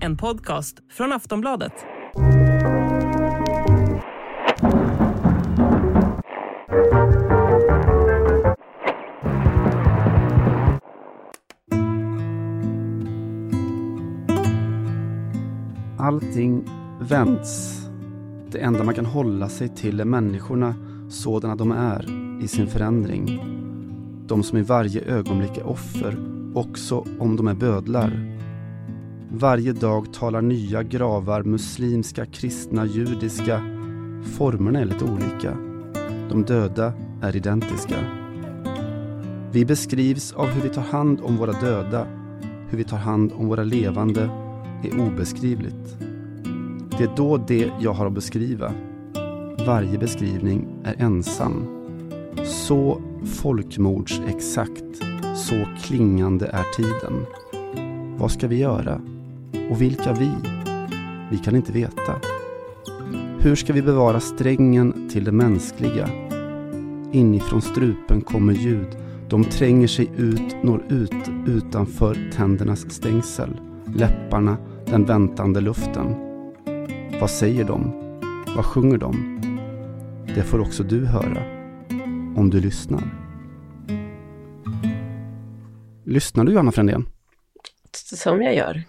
En podcast från Aftonbladet. Allting vänds. Det enda man kan hålla sig till är människorna sådana de är i sin förändring. De som i varje ögonblick är offer, också om de är bödlar. Varje dag talar nya gravar muslimska, kristna, judiska. Formerna är lite olika. De döda är identiska. Vi beskrivs av hur vi tar hand om våra döda. Hur vi tar hand om våra levande är obeskrivligt. Det är då det jag har att beskriva. Varje beskrivning är ensam. Så folkmordsexakt, så klingande är tiden. Vad ska vi göra? Och vilka vi? Vi kan inte veta. Hur ska vi bevara strängen till det mänskliga? Inifrån strupen kommer ljud. De tränger sig ut, når ut utanför tändernas stängsel. Läpparna, den väntande luften. Vad säger de? Vad sjunger de? Det får också du höra. Om du lyssnar. Lyssnar du Johanna Frändén? Som jag gör.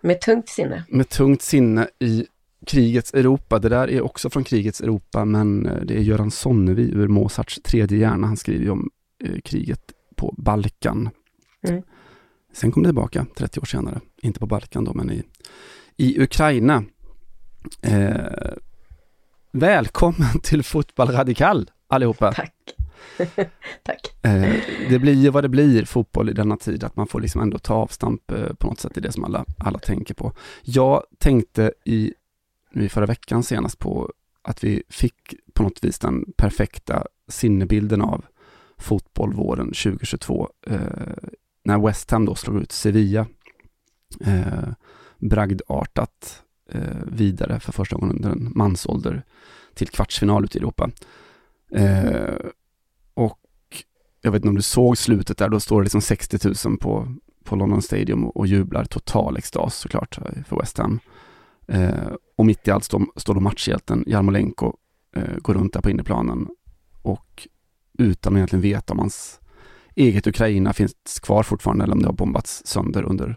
Med tungt sinne. Med tungt sinne i krigets Europa. Det där är också från krigets Europa, men eh, det är Göran Sonnevi ur Mozarts tredje hjärna. Han skriver ju om eh, kriget på Balkan. Mm. Sen kom det tillbaka 30 år senare, inte på Balkan då, men i, i Ukraina. Eh, välkommen till Fotboll Radikal allihopa! Tack! Tack! Eh, det blir ju vad det blir, fotboll i denna tid, att man får liksom ändå ta avstamp eh, på något sätt i det som alla, alla tänker på. Jag tänkte i, i förra veckan senast på att vi fick på något vis den perfekta sinnebilden av fotboll våren 2022 eh, när West Ham då slog ut Sevilla eh, bragdartat eh, vidare för första gången under en mansålder till kvartsfinal ute i Europa. Eh, och jag vet inte om du såg slutet där, då står det liksom 60 000 på, på London Stadium och, och jublar total extas såklart eh, för West Ham. Eh, och mitt i allt står, står då matchhjälten Jarmolenko, eh, går runt där på inneplanen och utan att egentligen veta om hans eget Ukraina finns kvar fortfarande eller om det har bombats sönder under,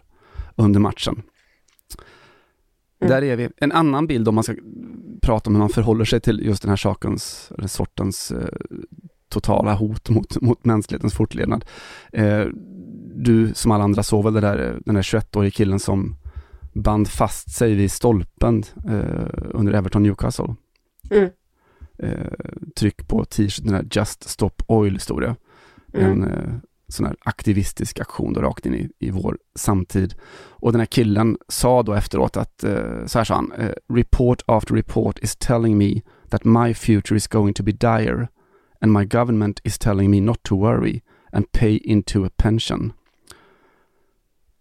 under matchen. Mm. Där är vi. En annan bild om man ska prata om hur man förhåller sig till just den här sakens, eller sortens eh, totala hot mot, mot mänsklighetens fortlevnad. Eh, du som alla andra såg väl det där, den där 21-årige killen som band fast sig vid stolpen eh, under Everton Newcastle. Mm. Eh, tryck på t-shirten, den där Just Stop Oil historia. Mm. En eh, sån här aktivistisk aktion då rakt in i, i vår samtid. Och den här killen sa då efteråt att, eh, så här sa han, eh, report after report is telling me that my future is going to be dire and my government is telling me not to worry and pay into a pension.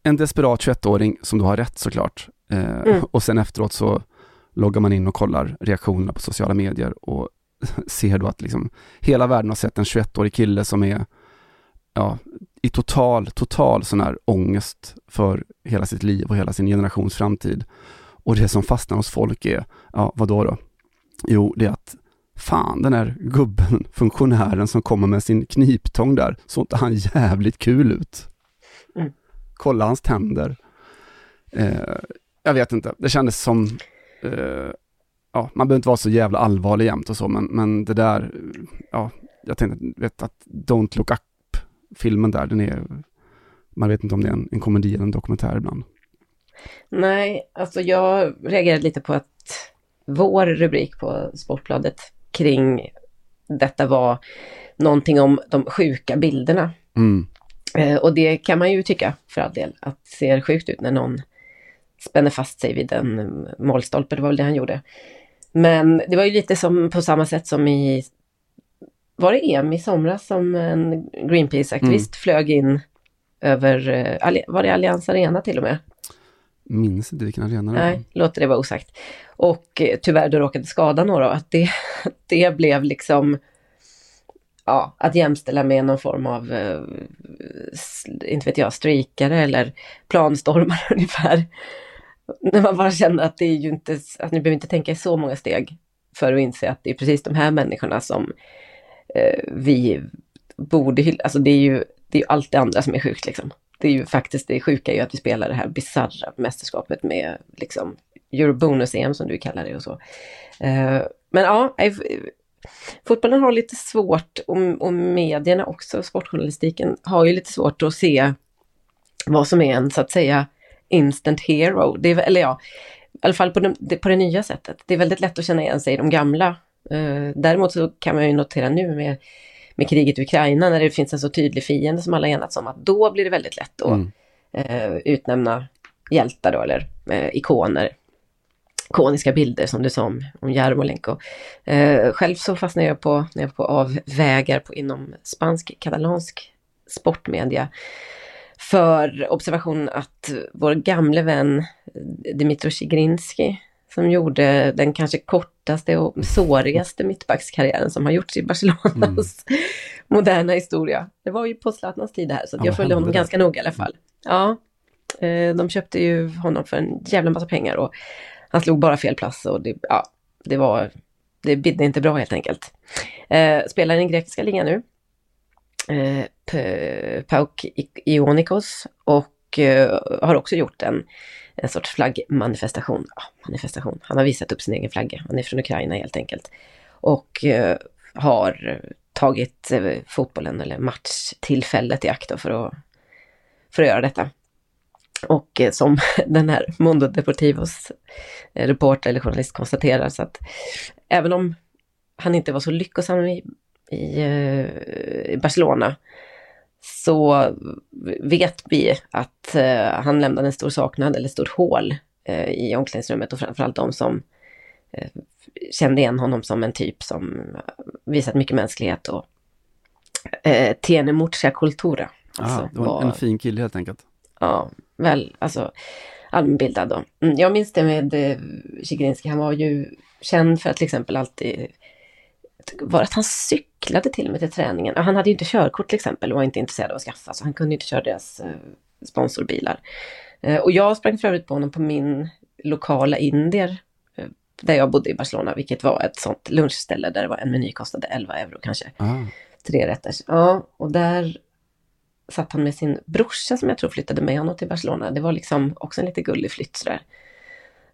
En desperat 21-åring som då har rätt såklart. Eh, mm. Och sen efteråt så loggar man in och kollar reaktionerna på sociala medier och ser då att liksom hela världen har sett en 21-årig kille som är ja, i total, total sån här ångest för hela sitt liv och hela sin generations framtid. Och det som fastnar hos folk är, ja, vad då då? Jo, det är att fan den här gubben, funktionären som kommer med sin kniptång där, såg inte han jävligt kul ut? Mm. Kolla hans tänder. Eh, jag vet inte, det kändes som, eh, ja, man behöver inte vara så jävla allvarlig jämt och så, men, men det där, ja, jag tänkte, vet att Don't Look Up filmen där, den är, man vet inte om det är en, en komedi eller en dokumentär ibland. Nej, alltså jag reagerade lite på att vår rubrik på Sportbladet kring detta var någonting om de sjuka bilderna. Mm. Eh, och det kan man ju tycka för all del, att det ser sjukt ut när någon spänner fast sig vid en målstolpe, det var väl det han gjorde. Men det var ju lite som på samma sätt som i var det EM i somras som en Greenpeace-aktivist mm. flög in över, eh, var det Allians Arena till och med? Minns inte vilken arena det var. Nej, låter det vara osagt. Och eh, tyvärr då råkade skada några att det, det blev liksom ja, att jämställa med någon form av, eh, inte vet jag, strejkare eller planstormare ungefär. När man bara känner att det är ju inte, att ni behöver inte tänka i så många steg för att inse att det är precis de här människorna som eh, vi borde hylla. Alltså det är ju det är ju allt det andra som är sjukt liksom. Det är ju faktiskt det sjuka är ju att vi spelar det här bisarra mästerskapet med liksom Eurobonus-EM som du kallar det och så. Eh, men ja, eh, fotbollen har lite svårt och, och medierna också, sportjournalistiken har ju lite svårt att se vad som är en så att säga instant hero. Det är, eller ja, i alla fall på, de, på det nya sättet. Det är väldigt lätt att känna igen sig i de gamla. Uh, däremot så kan man ju notera nu med, med kriget i Ukraina när det finns en så tydlig fiende som alla enats om att då blir det väldigt lätt att mm. uh, utnämna hjältar då, eller uh, ikoner ikoniska bilder som du sa om, om Jarmolenko. Eh, själv så fastnade jag på, när jag på avvägar på, inom spansk katalansk sportmedia för observation att vår gamle vän Dmitro Zigrinski som gjorde den kanske kortaste och sårigaste mittbackskarriären som har gjorts i Barcelonas mm. moderna historia. Det var ju på Zlatans tid här, så jag följde honom det. ganska noga i alla fall. Ja, eh, de köpte ju honom för en jävla massa pengar och han slog bara fel plats och det, ja, det var, det bidde inte bra helt enkelt. Eh, spelar i den grekiska ligan nu. Eh, Pauk Ionikos och har också gjort en, en sorts flaggmanifestation. Ja, manifestation. Han har visat upp sin egen flagga. Han är från Ukraina helt enkelt. Och eh, har tagit eh, fotbollen eller matchtillfället i akt för att, för att göra detta. Och eh, som den här Mondo Deportivos eh, reporter eller journalist konstaterar så att även om han inte var så lyckosam i, i, eh, i Barcelona så vet vi att han lämnade en stor saknad eller stort hål i omklädningsrummet och framförallt de som kände igen honom som en typ som visat mycket mänsklighet och eh, tiene mucha cultura. Alltså, det var, var en fin kille helt enkelt. Ja, väl, alltså allmänbildad då. Mm, jag minns det med eh, Zigrinski, han var ju känd för att till exempel alltid var att han cyklade till med till träningen. Han hade ju inte körkort till exempel och var inte intresserad av att skaffa så han kunde inte köra deras eh, sponsorbilar. Eh, och jag sprang för övrigt på honom på min lokala indier eh, där jag bodde i Barcelona, vilket var ett sånt lunchställe där det var en meny kostade 11 euro kanske. Ah. Tre rätters. Ja, och där satt han med sin brorsa som jag tror flyttade med honom till Barcelona. Det var liksom också en lite gullig flytt sådär.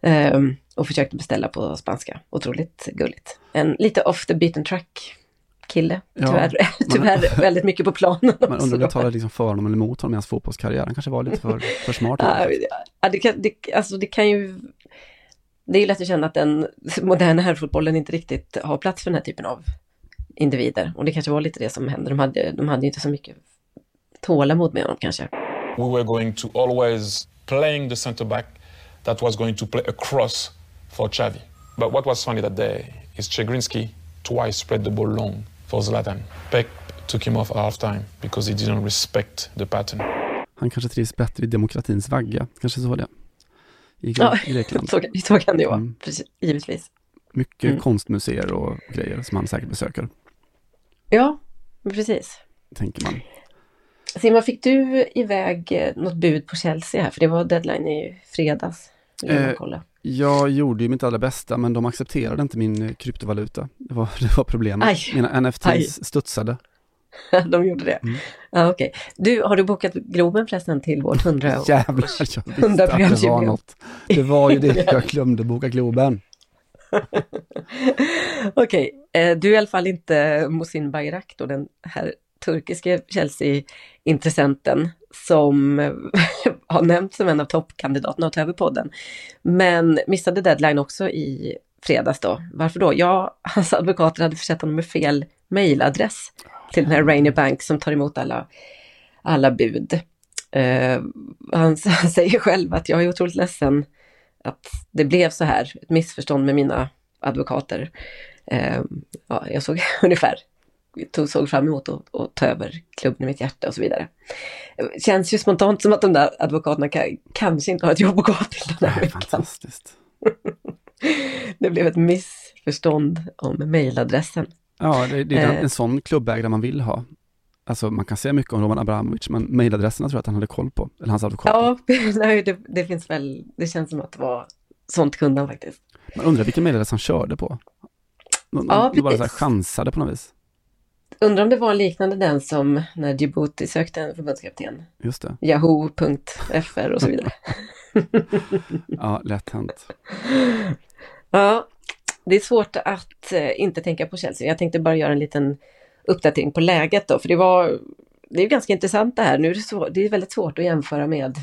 Um, och försökte beställa på spanska. Otroligt gulligt. En lite off the beaten track kille. Tyvärr, ja, tyvärr väldigt mycket på planen Man undrar om det talar liksom för honom eller emot honom i hans fotbollskarriär. Han kanske var lite för, för smart. ja, det, kan, det, alltså det kan ju... Det är lätt att känna att den moderna herrfotbollen inte riktigt har plats för den här typen av individer. Och det kanske var lite det som hände. De hade, de hade inte så mycket tålamod med honom kanske. We were going to always playing the center back that was going to play across for Xavi. But what was funny that day is Chegrinski twice spread the ball long for Zlatan. Pep took him off half time because he didn't respect the pattern. Han kanske trivs bättre i demokratins vagga, kanske så det. I, ja, Grekland. Så, så kan det ju vara, mm. givetvis. Mycket mm. konstmuseer och grejer som han säkert besöker. Ja, precis. Tänker man. Simon, fick du iväg eh, något bud på Chelsea här? För det var deadline i fredags. Eh, jag gjorde ju mitt allra bästa, men de accepterade inte min eh, kryptovaluta. Det var, det var problemet. Aj. Mina NFTs Aj. studsade. de gjorde det? Mm. Ja, okej. Okay. Du, har du bokat Globen förresten till vårt 100 Jävlar, jag visste att det var något. Det var ju det jag glömde, boka Globen. Okej, okay. Eh, du är i alla fall inte Mosin Bayrak då, den här turkiske Chelsea-intressenten som eh, har nämnts som en av toppkandidaterna att ta över podden. Men missade deadline också i fredags då. Varför då? Ja, hans advokater hade försett honom med fel mejladress till den här Rainy Bank som tar emot alla, alla bud. Uh, han, han säger själv att jag är otroligt ledsen att det blev så här, ett missförstånd med mina advokater. Uh, ja, jag såg ungefär tog, såg fram emot att, ta över klubben i mitt hjärta och så vidare. Känns ju spontant som att de där advokaterna kan, kanske inte har ett jobb att gå till den här veckan. Fantastiskt. det blev ett missförstånd om mejladressen. Ja, det, det är den, Eh. en sån klubbägare man vill ha. Alltså man kan säga mycket om Roman Abramovic, men mejladresserna tror jag att han hade koll på, eller hans advokat. Ja, nej, det, det finns väl, det känns som att det var sånt kunde han faktiskt. Man undrar vilken mejladress han körde på. Någon, Ja, någon bara så chansade på något vis. Undrar om det var liknande den som när Djibouti sökte en förbundskapten. Just det. Yahoo.fr och så vidare. Ja, lätt hänt. Ja, det är svårt att eh, inte tänka på Chelsea. Jag tänkte bara göra en liten uppdatering på läget då, för det var, det är ganska intressant det här. Nu är det, svår, det är väldigt svårt att jämföra med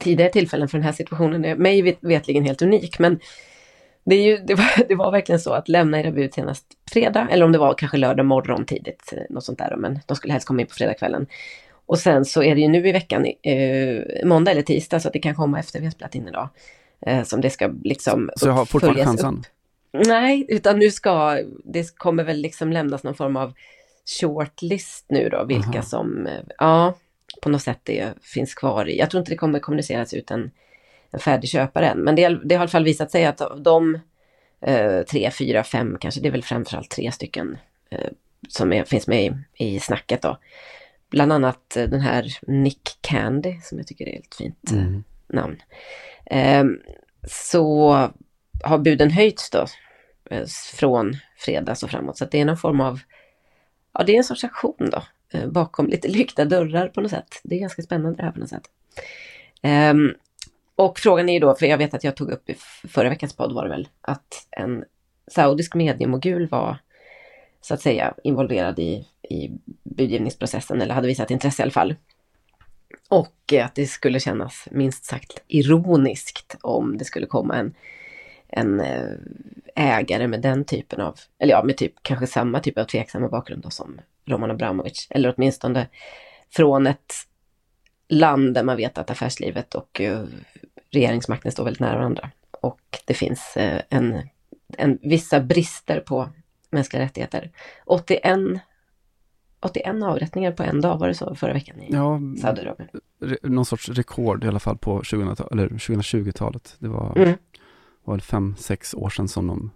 tidigare tillfällen för den här situationen. är Mig vet, vetligen helt unik, men det, ju, det, var, det var verkligen så att lämna era bud senast fredag, eller om det var kanske lördag morgon tidigt, eh, något sånt där, men de skulle helst komma in på fredagskvällen. Och sen så är det ju nu i veckan, eh, måndag eller tisdag, så att det kan komma efter vi har spelat in idag. Eh, som det ska liksom Så jag har fortfarande chansen. upp. Nej, utan nu ska, det kommer väl liksom lämnas någon form av shortlist nu då, vilka Aha. som, eh, ja, på något sätt det finns kvar i. Jag tror inte det kommer kommuniceras ut en, en färdig köpare än, men det, det har i alla fall visat sig att av de eh, tre, fyra, fem kanske, det är väl framförallt tre stycken eh, som är, finns med i, i snacket då. Bland annat eh, den här Nick Candy som jag tycker är ett fint eh, Mm. namn. Ehm, så har buden höjts då eh, från fredags och framåt. Så det är någon form av, ja det är en sorts aktion då. eh, Bakom lite lyckta dörrar på något sätt. Det är ganska spännande det här på något sätt. Ehm, och frågan är ju då, för jag vet att jag tog upp i förra veckans podd var det väl, att en saudisk mediemogul var så att säga involverad i, i budgivningsprocessen, eller hade visat intresse i alla fall. Och att det skulle kännas minst sagt ironiskt om det skulle komma en, en eh, ägare med den typen av, eller ja, med typ kanske samma typ av tveksamma bakgrund då som Roman Abramovic. Eller åtminstone från ett land där man vet att affärslivet och eh, regeringsmakten står väldigt nära varandra. Och det finns eh, en, en, vissa brister på mänskliga rättigheter. 81, 81 avrättningar på en dag var det så förra veckan i Ja, Saudiarabien. någon sorts rekord i alla fall på 2000 eller 2020-talet. Det var, Mm. var väl fem, sex år sedan som de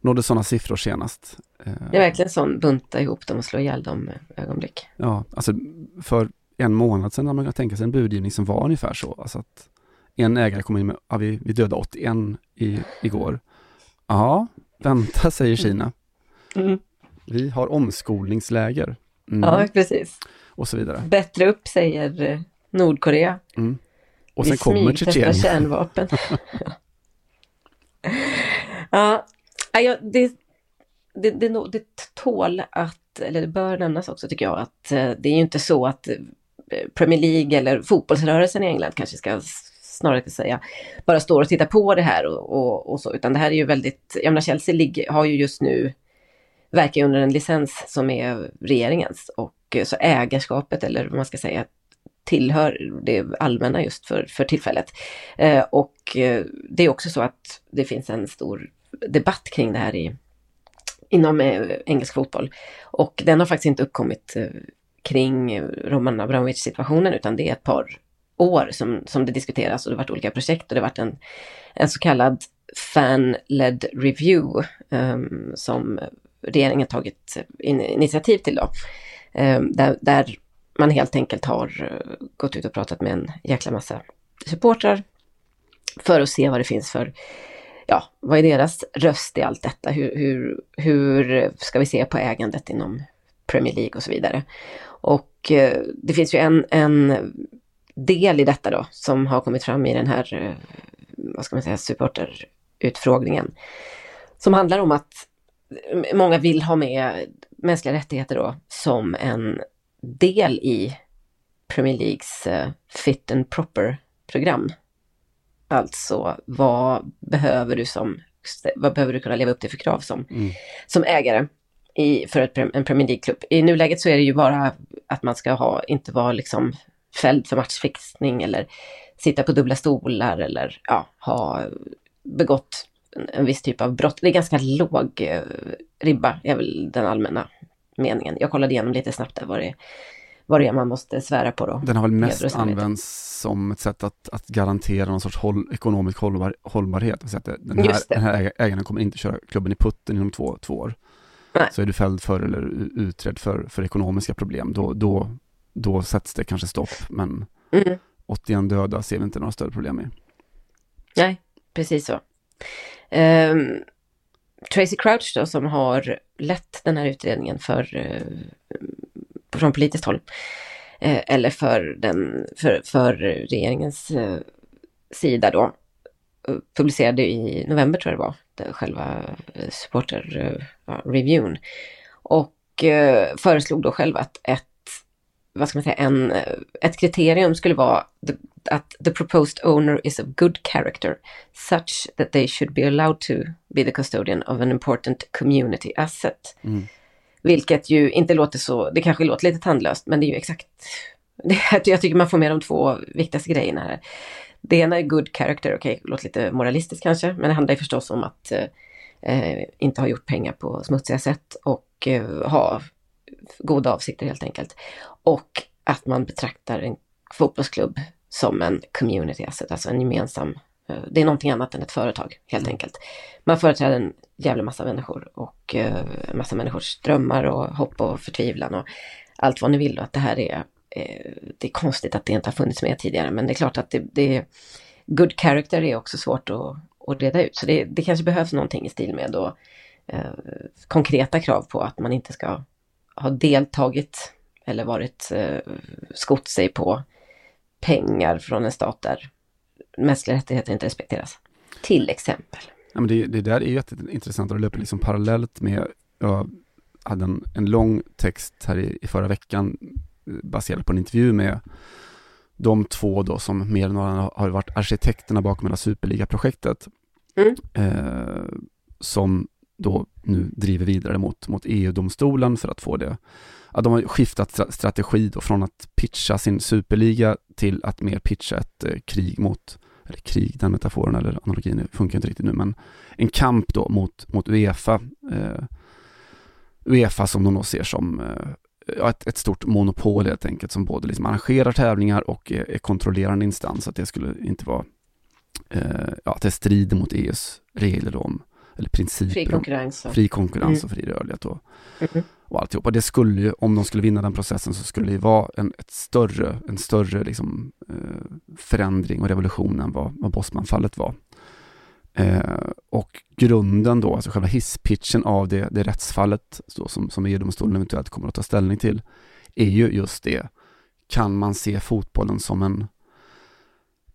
nådde sådana siffror senast. Det är verkligen sån bunta ihop dem och slå ihjäl dem eh, ögonblick. Ja, alltså för en månad sedan hade man kunnat tänka sig en budgivning som var ungefär så. Alltså att en ägare kom in med, ja, vi, vi dödade 81 i, igår. Ja, vänta säger Kina. Vi har omskolningsläger. Mm, Ja, precis. Och så vidare. Bättre upp säger eh, Nordkorea. Mm. Och Vi sen kommer smygtestar Tjetjenien. kärnvapen. ja, ja, det, det, det, det tål att, eller det bör nämnas också tycker jag, att eh, det är ju inte så att Eh, Premier League eller fotbollsrörelsen i England kanske ska snarare ska säga, bara står och tittar på det här och, och, och så, utan det här är ju väldigt, jag menar Chelsea ligger, har ju just nu verkar under en licens som är regeringens och eh, så ägarskapet eller vad man ska säga tillhör det allmänna just för, för tillfället. Eh, och eh, det är också så att det finns en stor debatt kring det här i, inom engelsk fotboll. Och den har faktiskt inte uppkommit eh, kring Roman Abramovich-situationen utan det är ett par år som, som det diskuteras och det har varit olika projekt och det har varit en, en så kallad fan-led review um, som regeringen tagit in, initiativ till då. Um, där, där man helt enkelt har eh, gått ut och pratat med en jäkla massa supportrar för att se vad det finns för, ja, vad är deras röst i allt detta? Hur, hur, hur ska vi se på ägandet inom Premier League och så vidare? Och eh, det finns ju en, en del i detta då som har kommit fram i den här, eh, vad ska man säga, supporterutfrågningen. Som handlar om att många vill ha med mänskliga rättigheter då som en del i Premier Leagues eh, fit and proper-program. Alltså, vad behöver du som, vad behöver du kunna leva upp till för krav som, Mm. som ägare i, för ett, en Premier League-klubb? I nuläget så är det ju bara att man ska ha, inte vara liksom fälld för matchfixning eller sitta på dubbla stolar eller ja, ha begått en, en viss typ av brott. Det är ganska låg eh, ribba, är väl den allmänna meningen. Jag kollade igenom lite snabbt där vad det, vad det är man måste svära på då. Den har väl mest använts som ett sätt att, att garantera någon sorts håll, ekonomisk hållbar, hållbarhet. Så att den här, den här äga- ägaren kommer inte köra klubben i putten inom två, två år. Nej. Så är du fälld för eller utredd för, för ekonomiska problem, då, då, då sätts det kanske stopp. Men mm. 81 döda ser vi inte några större problem i. Nej, precis så. Um, Tracy Crouch då, som har lett den här utredningen för, uh, från politiskt håll, uh, eller för, den, för, för regeringens uh, sida då, publicerade i november tror jag det var, det själva supporter-reviewn. och föreslog då själv att ett vad ska man säga, en, ett kriterium skulle vara att the proposed owner is of good character, such that they should be allowed to be the custodian of an important community asset. Mm. Vilket ju inte låter så, det kanske låter lite tandlöst, men det är ju exakt, det, jag tycker man får med de två viktigaste grejerna här. Det ena är good character, okej, okay, låter lite moralistiskt kanske, men det handlar ju förstås om att eh, inte ha gjort pengar på smutsiga sätt och eh, ha goda avsikter helt enkelt. Och att man betraktar en fotbollsklubb som en community asset, alltså en gemensam, eh, det är någonting annat än ett företag helt mm. enkelt. Man företräder en jävla massa människor och eh, en massa människors drömmar och hopp och förtvivlan och allt vad ni vill och att det här är, eh, Eh, det är konstigt att det inte har funnits med tidigare men det är klart att det, det är, good character är också svårt att, att reda ut så det, det kanske behövs någonting i stil med då eh, konkreta krav på att man inte ska ha deltagit eller varit eh, skott sig på pengar från en stat där mänskliga rättigheter inte respekteras. Till exempel. Ja, men det, det där är jätteintressant och det löper liksom parallellt med, jag hade en, en lång text här i, i förra veckan baserad på en intervju med de två då som mer än några har varit arkitekterna bakom hela superligaprojektet. Mm. Eh, som då nu driver vidare mot, mot EU-domstolen för att få det. Ja, de har skiftat strategi då från att pitcha sin superliga till att mer pitcha ett eh, krig mot, eller krig, den metaforen eller analogin funkar inte riktigt nu, men en kamp då mot, mot Uefa. Eh, Uefa som de då ser som eh, ett, ett, stort monopol helt enkelt, som både liksom arrangerar tävlingar och är, är kontrollerande instans, att det skulle inte vara, eh, ja, att det strider mot EUs regler om eller principer. Fri konkurrens. Om, fri konkurrens mm. och fri rörlighet och, mm. och alltihopa. Det skulle ju, om de skulle vinna den processen så skulle det vara en, ett större, en större liksom, eh, förändring och revolution än vad, vad Bosman-fallet var. Eh, och grunden då, alltså själva hisspitchen av det, det rättsfallet så, som, som EU-domstolen eventuellt kommer att ta ställning till, är ju just det. Kan man se fotbollen som en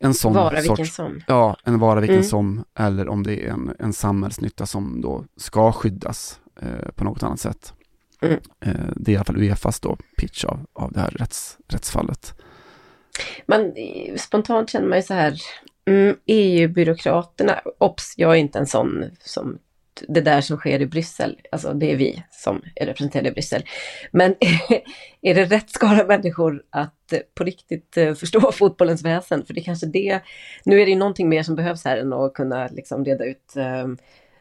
en sån vara sorts, som. Ja, en vara vilken mm. som, eller om det är en, en samhällsnytta som då ska skyddas eh, på något annat sätt. Mm. Eh, det är i alla fall Uefas då pitch av, av det här rätts, rättsfallet. Man, spontant känner man ju så här, mm, EU-byråkraterna, ops, jag är inte en sån som det där som sker i Bryssel, alltså det är vi som är representerade i Bryssel. Men är det rätt skara människor att eh, på riktigt eh, förstå fotbollens väsen? För det kanske det, nu är det ju någonting mer som behövs här än att kunna liksom reda ut ehm,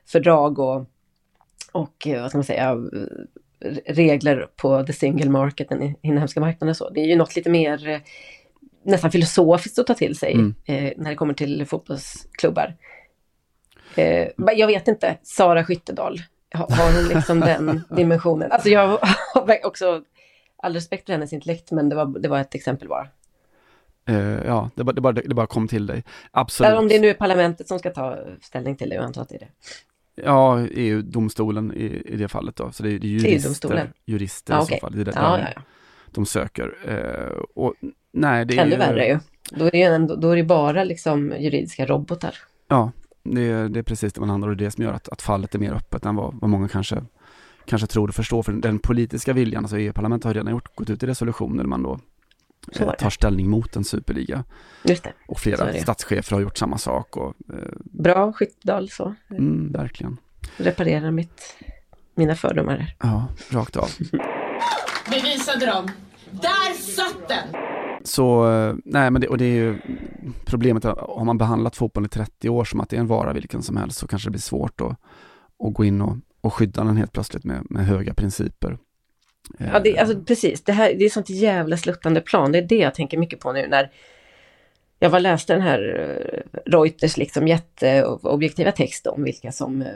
fördrag och, och eh, vad ska man säga, regler på the single market, den inhemska marknaden och så. Det är ju något lite mer nästan filosofiskt att ta till sig mm. eh, när det kommer till fotbollsklubbar. Eh, jag vet inte, Sara Skyttedal, har, har hon liksom den dimensionen? Alltså jag har också all respekt för hennes intellekt, men det var, det var ett exempel bara. Uh, ja, det bara, det, bara, det bara kom till dig. Absolut. Eller om det nu är parlamentet som ska ta ställning till det, jag antar att det är det. Ja, EU-domstolen i, i det fallet då. Så det är, det är jurister, jurister ah, okay. i så fall. Det är det, ah, ja, ja. De söker. Uh, och nej, det är Ännu värre ju. Då är det, ju då är det bara liksom juridiska robotar. Ja, det, det är precis det man handlar och det är det som gör att, att fallet är mer öppet än vad, vad många kanske, kanske tror och förstår. För den politiska viljan, alltså EU-parlamentet har redan gjort, gått ut i resolutioner där man då eh, tar ställning mot en superliga. Just det. Och flera statschefer har gjort samma sak. Och, eh, Bra Skyttedal så. Mm, verkligen. Reparerar mitt, mina fördomar. Ja, rakt av. Vi visade dem. Där satt den! Så, eh, nej men det, och det är ju problemet, har man behandlat fotboll i 30 år som att det är en vara vilken som helst så kanske det blir svårt att, att gå in och, och skydda den helt plötsligt med, med höga principer. Ja, det, alltså, precis. Det, här, det är sånt jävla sluttande plan. Det är det jag tänker mycket på nu när jag var läste den här eh, Reuters liksom jätteobjektiva text om vilka som eh,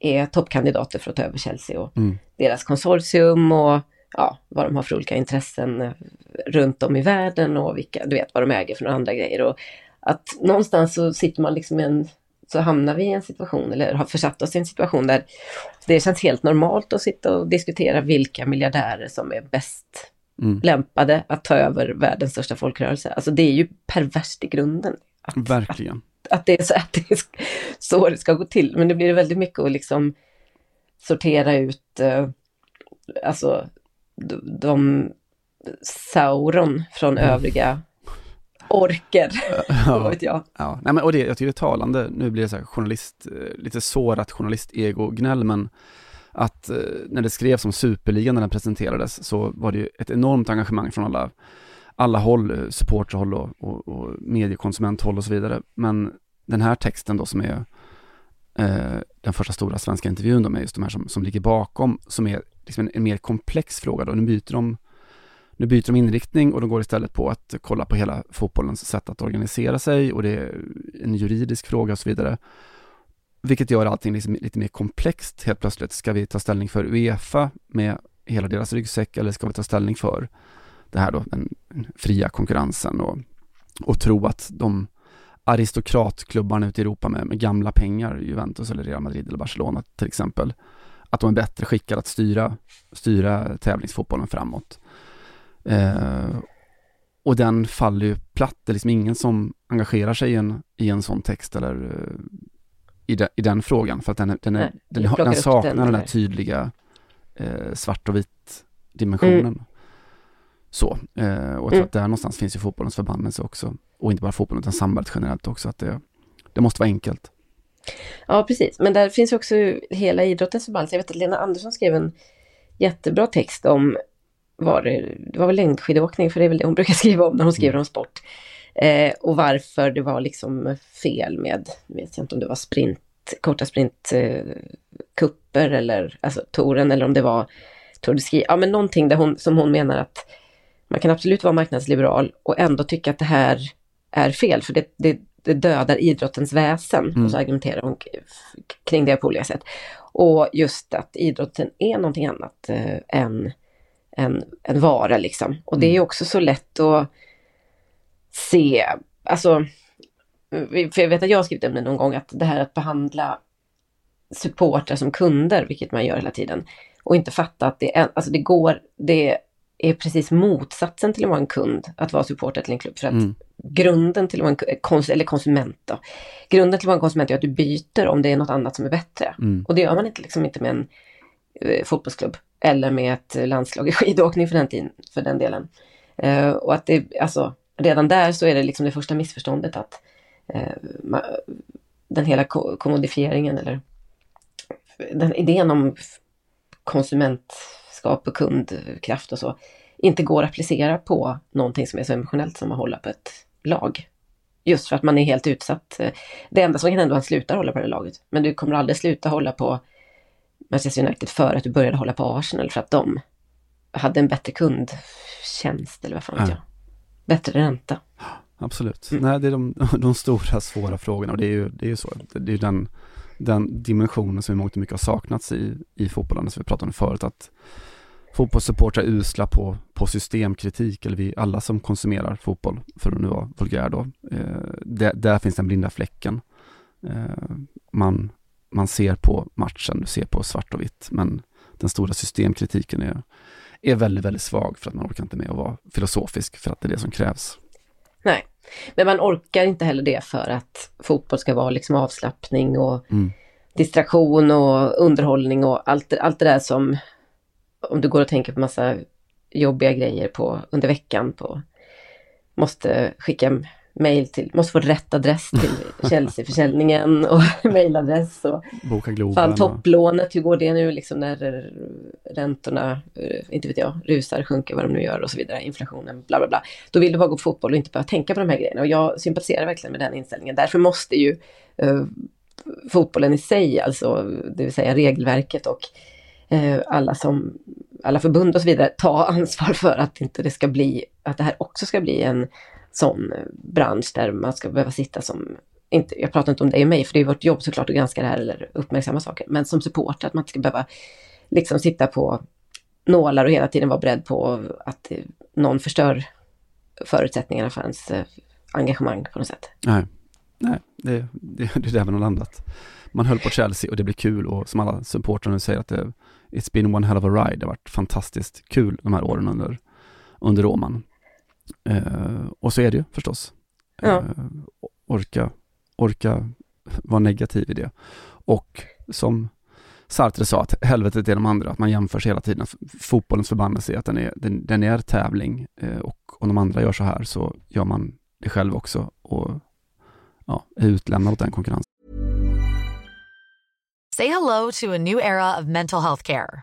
är toppkandidater för att ta över Chelsea och Mm. deras konsortium och ja, vad de har för olika intressen eh, runt om i världen och vilka, du vet vad de äger för några andra grejer. Och att någonstans så sitter man liksom i en, så hamnar vi i en situation eller har försatt oss i en situation där det känns helt normalt att sitta och diskutera vilka miljardärer som är bäst Mm. lämpade att ta över världens största folkrörelse. Alltså det är ju perverst i grunden. Att, Verkligen. att det är så, att det är så det ska gå till. Men det blir väldigt mycket att liksom sortera ut, eh, alltså de, Sauron från övriga orker, Ja. vet jag. Ja, nej men och det, jag tycker det är talande, nu blir det så här journalist, eh, lite sårat journalist-ego-gnäll, men att eh, när det skrevs om Superligan när den presenterades så var det ju ett enormt engagemang från alla, alla håll, eh, supporterhåll och, och, och mediekonsumenthåll och så vidare. Men den här texten då som är eh, den första stora svenska intervjun då med just de här som, som ligger bakom, som är liksom en, en mer komplex fråga då. Nu byter de nu byter de inriktning och de går istället på att kolla på hela fotbollens sätt att organisera sig och det är en juridisk fråga och så vidare. Vilket gör allting liksom lite mer komplext helt plötsligt. Ska vi ta ställning för Uefa med hela deras ryggsäck eller ska vi ta ställning för det här då, den fria konkurrensen och, och tro att de aristokratklubbarna ute i Europa med, med gamla pengar, Juventus eller Real Madrid eller Barcelona till exempel, att de är bättre skickade att styra, styra tävlingsfotbollen framåt. Eh, och den faller ju platt, det är liksom ingen som engagerar sig i en, i en sån text eller eh, i, de, i den frågan för att den, den, är, Nej, den, den upp saknar den den, där tydliga eh, svart och vitt dimensionen. Mm. Så, eh, och jag tror att där någonstans finns ju fotbollens förbannelse också. Och inte bara fotbollen utan samhället generellt också, att det, det måste vara enkelt. Ja, precis. Men där finns också hela idrottens förbannelse. Jag vet att Lena Andersson skrev en jättebra text om, var det, det var väl längdskidåkning, för det är väl det hon brukar skriva om när hon skriver om sport. Eh, och varför det var liksom fel med, vet jag inte om det var sprint, korta sprintkupper eh, eller alltså touren eller om det var Tour de Ski. Ja, men någonting där hon, som hon menar att man kan absolut vara marknadsliberal och ändå tycka att det här är fel, för det, det, det dödar idrottens väsen. Mm. Och så argumenterar hon kring det på olika sätt. Och just att idrotten är någonting annat eh, än en, en vara liksom. Och det är Mm. också så lätt att se, alltså, för jag vet att jag har skrivit om det någon gång, att det här att behandla supportrar som kunder, vilket man gör hela tiden, och inte fatta att det är, alltså det går, det är precis motsatsen till att vara en kund, att vara supporter till en klubb. För att Mm. grunden till att vara en kons- eller konsument då, grunden till att vara en konsument är att du byter om det är något annat som är bättre. Mm. Och det gör man inte, liksom inte med en eh, fotbollsklubb eller med ett landslag i skidåkning för den, tiden, för den delen. Eh, och att det, alltså, redan där så är det liksom det första missförståndet att eh, ma- den hela ko- kommodifieringen eller den idén om f- konsumentskap och kundkraft och så inte går att applicera på någonting som är så emotionellt som att hålla på ett lag. Just för att man är helt utsatt. Det enda som kan hända är att man slutar hålla på det laget. Men du kommer aldrig sluta hålla på Manchester United för att du började hålla på Arsenal för att de hade en bättre kundtjänst eller vad fan vet Ja. jag. Bättre ränta. Absolut. Mm. Nej, det är de, de stora svåra frågorna och det är ju, det är ju så. Det är ju den, den dimensionen som i mångt och mycket har saknats i, i fotbollen, som vi pratade om förut, att fotbollssupportrar är usla på, på systemkritik, eller vi alla som konsumerar fotboll, för att nu vara vulgär då, eh, där, där finns den blinda fläcken. Eh, man, man ser på matchen, du ser på svart och vitt, men den stora systemkritiken är, är väldigt, väldigt svag för att man orkar inte med att vara filosofisk, för att det är det som krävs. Nej, men man orkar inte heller det för att fotboll ska vara liksom avslappning och Mm. distraktion och underhållning och allt, allt det där som om du går och tänker på massa jobbiga grejer på under veckan på måste skicka mejl till, måste få rätt adress till Chelsea-försäljningen och mejladress och Boka Globen. fan topplånet, hur går det nu liksom när räntorna, eh, inte vet jag, rusar, sjunker, vad de nu gör och så vidare, inflationen, bla bla bla. Då vill du bara gå på fotboll och inte behöva tänka på de här grejerna och jag sympatiserar verkligen med den inställningen. Därför måste ju eh, fotbollen i sig, alltså det vill säga regelverket och eh, alla som, alla förbund och så vidare, ta ansvar för att inte det ska bli, att det här också ska bli en sån eh, bransch där man ska behöva sitta som inte, jag pratar inte om dig och mig, för det är vårt jobb såklart att granska det här eller uppmärksamma saker, men som supporter att man inte ska behöva liksom sitta på nålar och hela tiden vara beredd på att eh, någon förstör förutsättningarna för ens eh, engagemang på något sätt. Nej, Nej det, det, det är där man har landat. Man höll på Chelsea och det blir kul och som alla supportrar nu säger att det, it's been one hell of a ride. Det har varit fantastiskt kul de här åren under, under Roman. Eh, och så är det ju förstås. Ja. Eh, orka, orka vara negativ i det. Och som Sartre sa, att helvetet är de andra, att man jämför sig hela tiden. Fotbollens förbannelse är att den är, den, den är tävling eh, och om de andra gör så här så gör man det själv också och ja, är utlämnad åt den konkurrensen. Say hello to a new era of mental health care.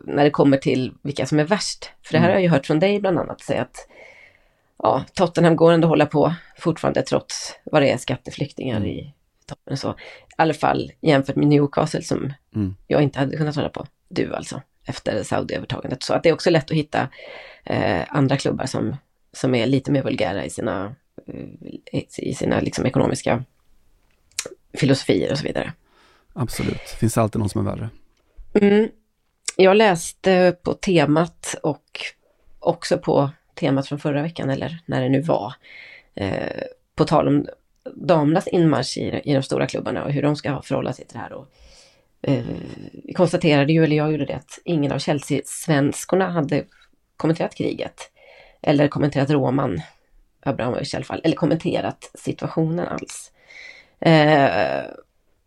när det kommer till vilka som är värst. För det här har jag ju hört från dig bland annat, säga att ja, Tottenham går ändå att hålla på fortfarande trots vad det är skatteflyktingar i toppen och så. I alla fall jämfört med Newcastle som Mm. jag inte hade kunnat hålla på. Du alltså, efter Saudi-övertagandet. Så att det är också lätt att hitta eh, andra klubbar som, som är lite mer vulgära i sina, eh, i sina liksom ekonomiska filosofier och så vidare. Absolut, finns alltid någon som är värre. Mm. Jag läste på temat och också på temat från förra veckan, eller när det nu var, eh, på tal om damernas inmarsch i, i de stora klubbarna och hur de ska förhålla sig till det här. Och, eh, vi konstaterade ju, eller jag gjorde det, att ingen av Chelsea-svenskorna hade kommenterat kriget. Eller kommenterat Roman Abramovic i alla fall, eller kommenterat situationen alls. Eh,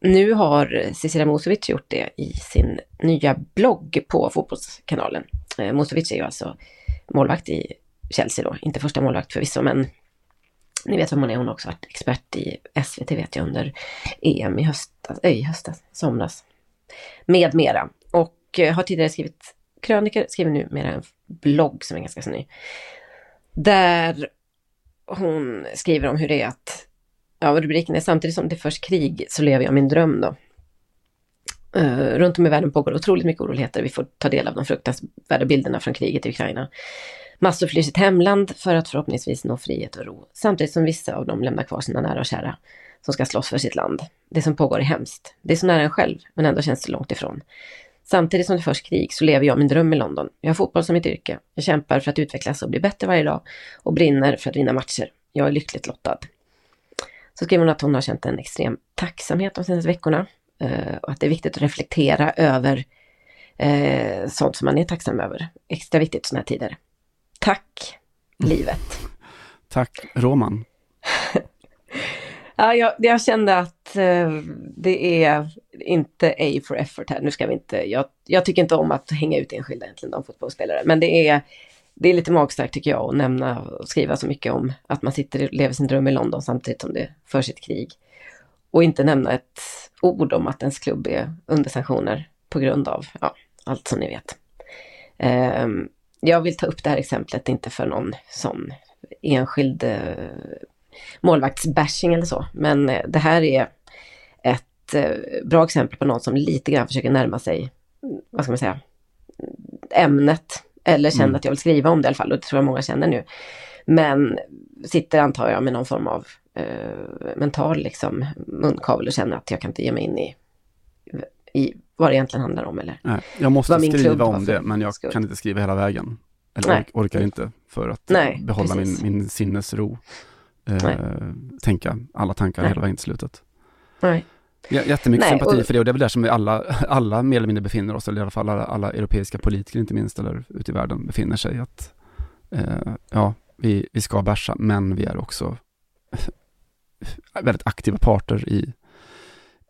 nu har Cecilia Mosovic gjort det i sin nya blogg på Fotbollskanalen. Eh, Mosovic är ju alltså målvakt i Chelsea då, inte första målvakt förvisso, men ni vet vem hon är, hon har också varit expert i SVT vet jag under EM i höstas, äh, eh, i höstas, somras. Med mera. Och eh, har tidigare skrivit krönikor, skriver nu mera en blogg som är ganska så ny. Där hon skriver om hur det är att, ja rubriken är samtidigt som det förs krig så lever jag min dröm då. Uh, runt om i världen pågår otroligt mycket oroligheter. Vi får ta del av de fruktansvärda bilderna från kriget i Ukraina. Massor flyr sitt hemland för att förhoppningsvis nå frihet och ro. Samtidigt som vissa av dem lämnar kvar sina nära och kära som ska slåss för sitt land. Det som pågår är hemskt. Det är så nära en själv, men ändå känns det långt ifrån. Samtidigt som det förs krig så lever jag min dröm i London. Jag har fotboll som mitt yrke. Jag kämpar för att utvecklas och bli bättre varje dag och brinner för att vinna matcher. Jag är lyckligt lottad. Så skriver hon att hon har känt en extrem tacksamhet de senaste veckorna eh, och att det är viktigt att reflektera över eh, sånt som man är tacksam över. Extra viktigt i sådana här tider. Tack, livet. Tack Roman. Ja, jag, jag kände att eh, det är inte A for effort här. Nu ska vi inte, jag, jag tycker inte om att hänga ut enskilda egentligen, de fotbollsspelare. Men det är, det är lite magstarkt tycker jag att nämna och skriva så mycket om att man sitter och lever sin dröm i London samtidigt som det förs ett krig. Och inte nämna ett ord om att ens klubb är under sanktioner på grund av ja, allt som ni vet. Ehm, jag vill ta upp det här exemplet, inte för någon sån enskild eh, målvaktsbashing eller så, men eh, det här är ett eh, bra exempel på någon som lite grann försöker närma sig, mm, vad ska man säga, mm, ämnet. Eller känner Mm. att jag vill skriva om det i alla fall, och det tror jag många känner nu. Men sitter antar jag med någon form av eh, mental liksom, munkavel och känner att jag kan inte ge mig in i, i vad det egentligen handlar om. Eller? Nej, jag måste skriva om det, men jag skull. kan inte skriva hela vägen. Eller Nej. ork, orkar inte för att Nej, behålla min, precis. min sinnesro. Eh, tänka alla tankar hela vägen till slutet. Nej. Jättemycket Nej, sympati och- för det och det är väl där som vi alla, alla mer eller mindre befinner oss, eller i alla fall alla, alla europeiska politiker inte minst, eller ute i världen befinner sig. Att, eh, ja, vi, vi ska bärsa, men vi är också väldigt aktiva parter i,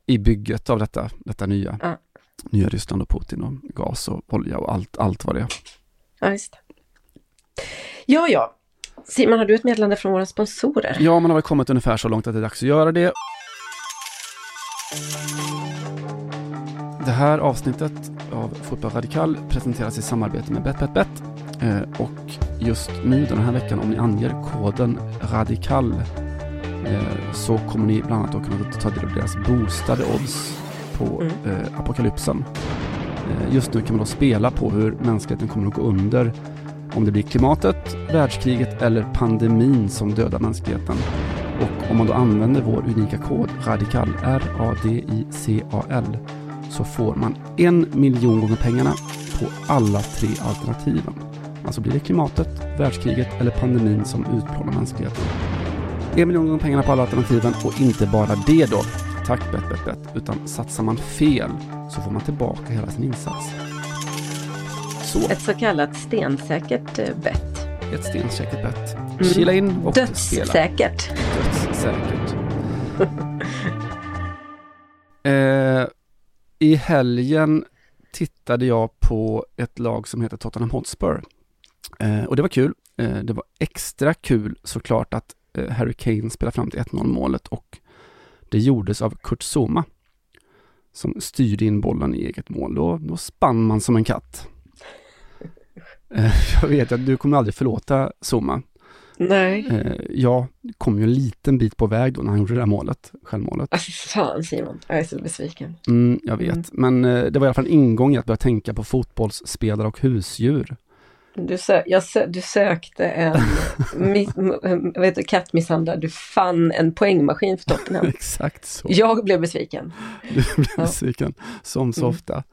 i bygget av detta, detta nya, Ja. nya Ryssland och Putin och gas och olja och allt, allt vad det är. Ja, det. Ja, ja. Simon, har du ett meddelande från våra sponsorer? Ja, man har väl kommit ungefär så långt att det är dags att göra det. Det här avsnittet av Fotboll Radikal presenteras i samarbete med BetBetBet. Eh, och just nu den här veckan, om ni anger koden RADIKAL eh, så kommer ni bland annat att kunna ta del av deras boostade odds på Mm. eh, apokalypsen. Just nu kan man då spela på hur mänskligheten kommer att gå under om det blir klimatet, världskriget eller pandemin som dödar mänskligheten. Och om man då använder vår unika kod RADICAL, R-A-D-I-C-A-L, så får man en miljon gånger pengarna på alla tre alternativen. Alltså blir det klimatet, världskriget eller pandemin som utplånar mänskligheten. En miljon gånger pengarna på alla alternativen och inte bara det då. Tack bet, bet, bet. Utan satsar man fel så får man tillbaka hela sin insats. Så, Ett så kallat stensäkert eh, bett ett stensäkert bet. Mm. Kila in och spela. Dödssäkert. Dödssäkert. eh, I helgen tittade jag på ett lag som heter Tottenham Hotspur. Eh, och det var kul. Eh, det var extra kul såklart att eh, Harry Kane spelade fram till 1-0 målet och det gjordes av Kurt Zuma som styrde in bollen i eget mål. Då, då spann man som en katt. Eh, jag vet att du kommer aldrig förlåta Zuma. Nej. Eh, jag kom ju en liten bit på väg då när han gjorde det där målet, självmålet. Alltså fan Simon, jag är så besviken. Mm, jag vet, Mm. men eh, det var i alla fall en ingång i att börja tänka på fotbollsspelare och husdjur. Du, sö jag sö du sökte en heter det, kattmisshandlare, du fann en poängmaskin för Tottenham. Exakt så. Jag blev besviken. Du blev Ja. besviken, som så Mm. ofta.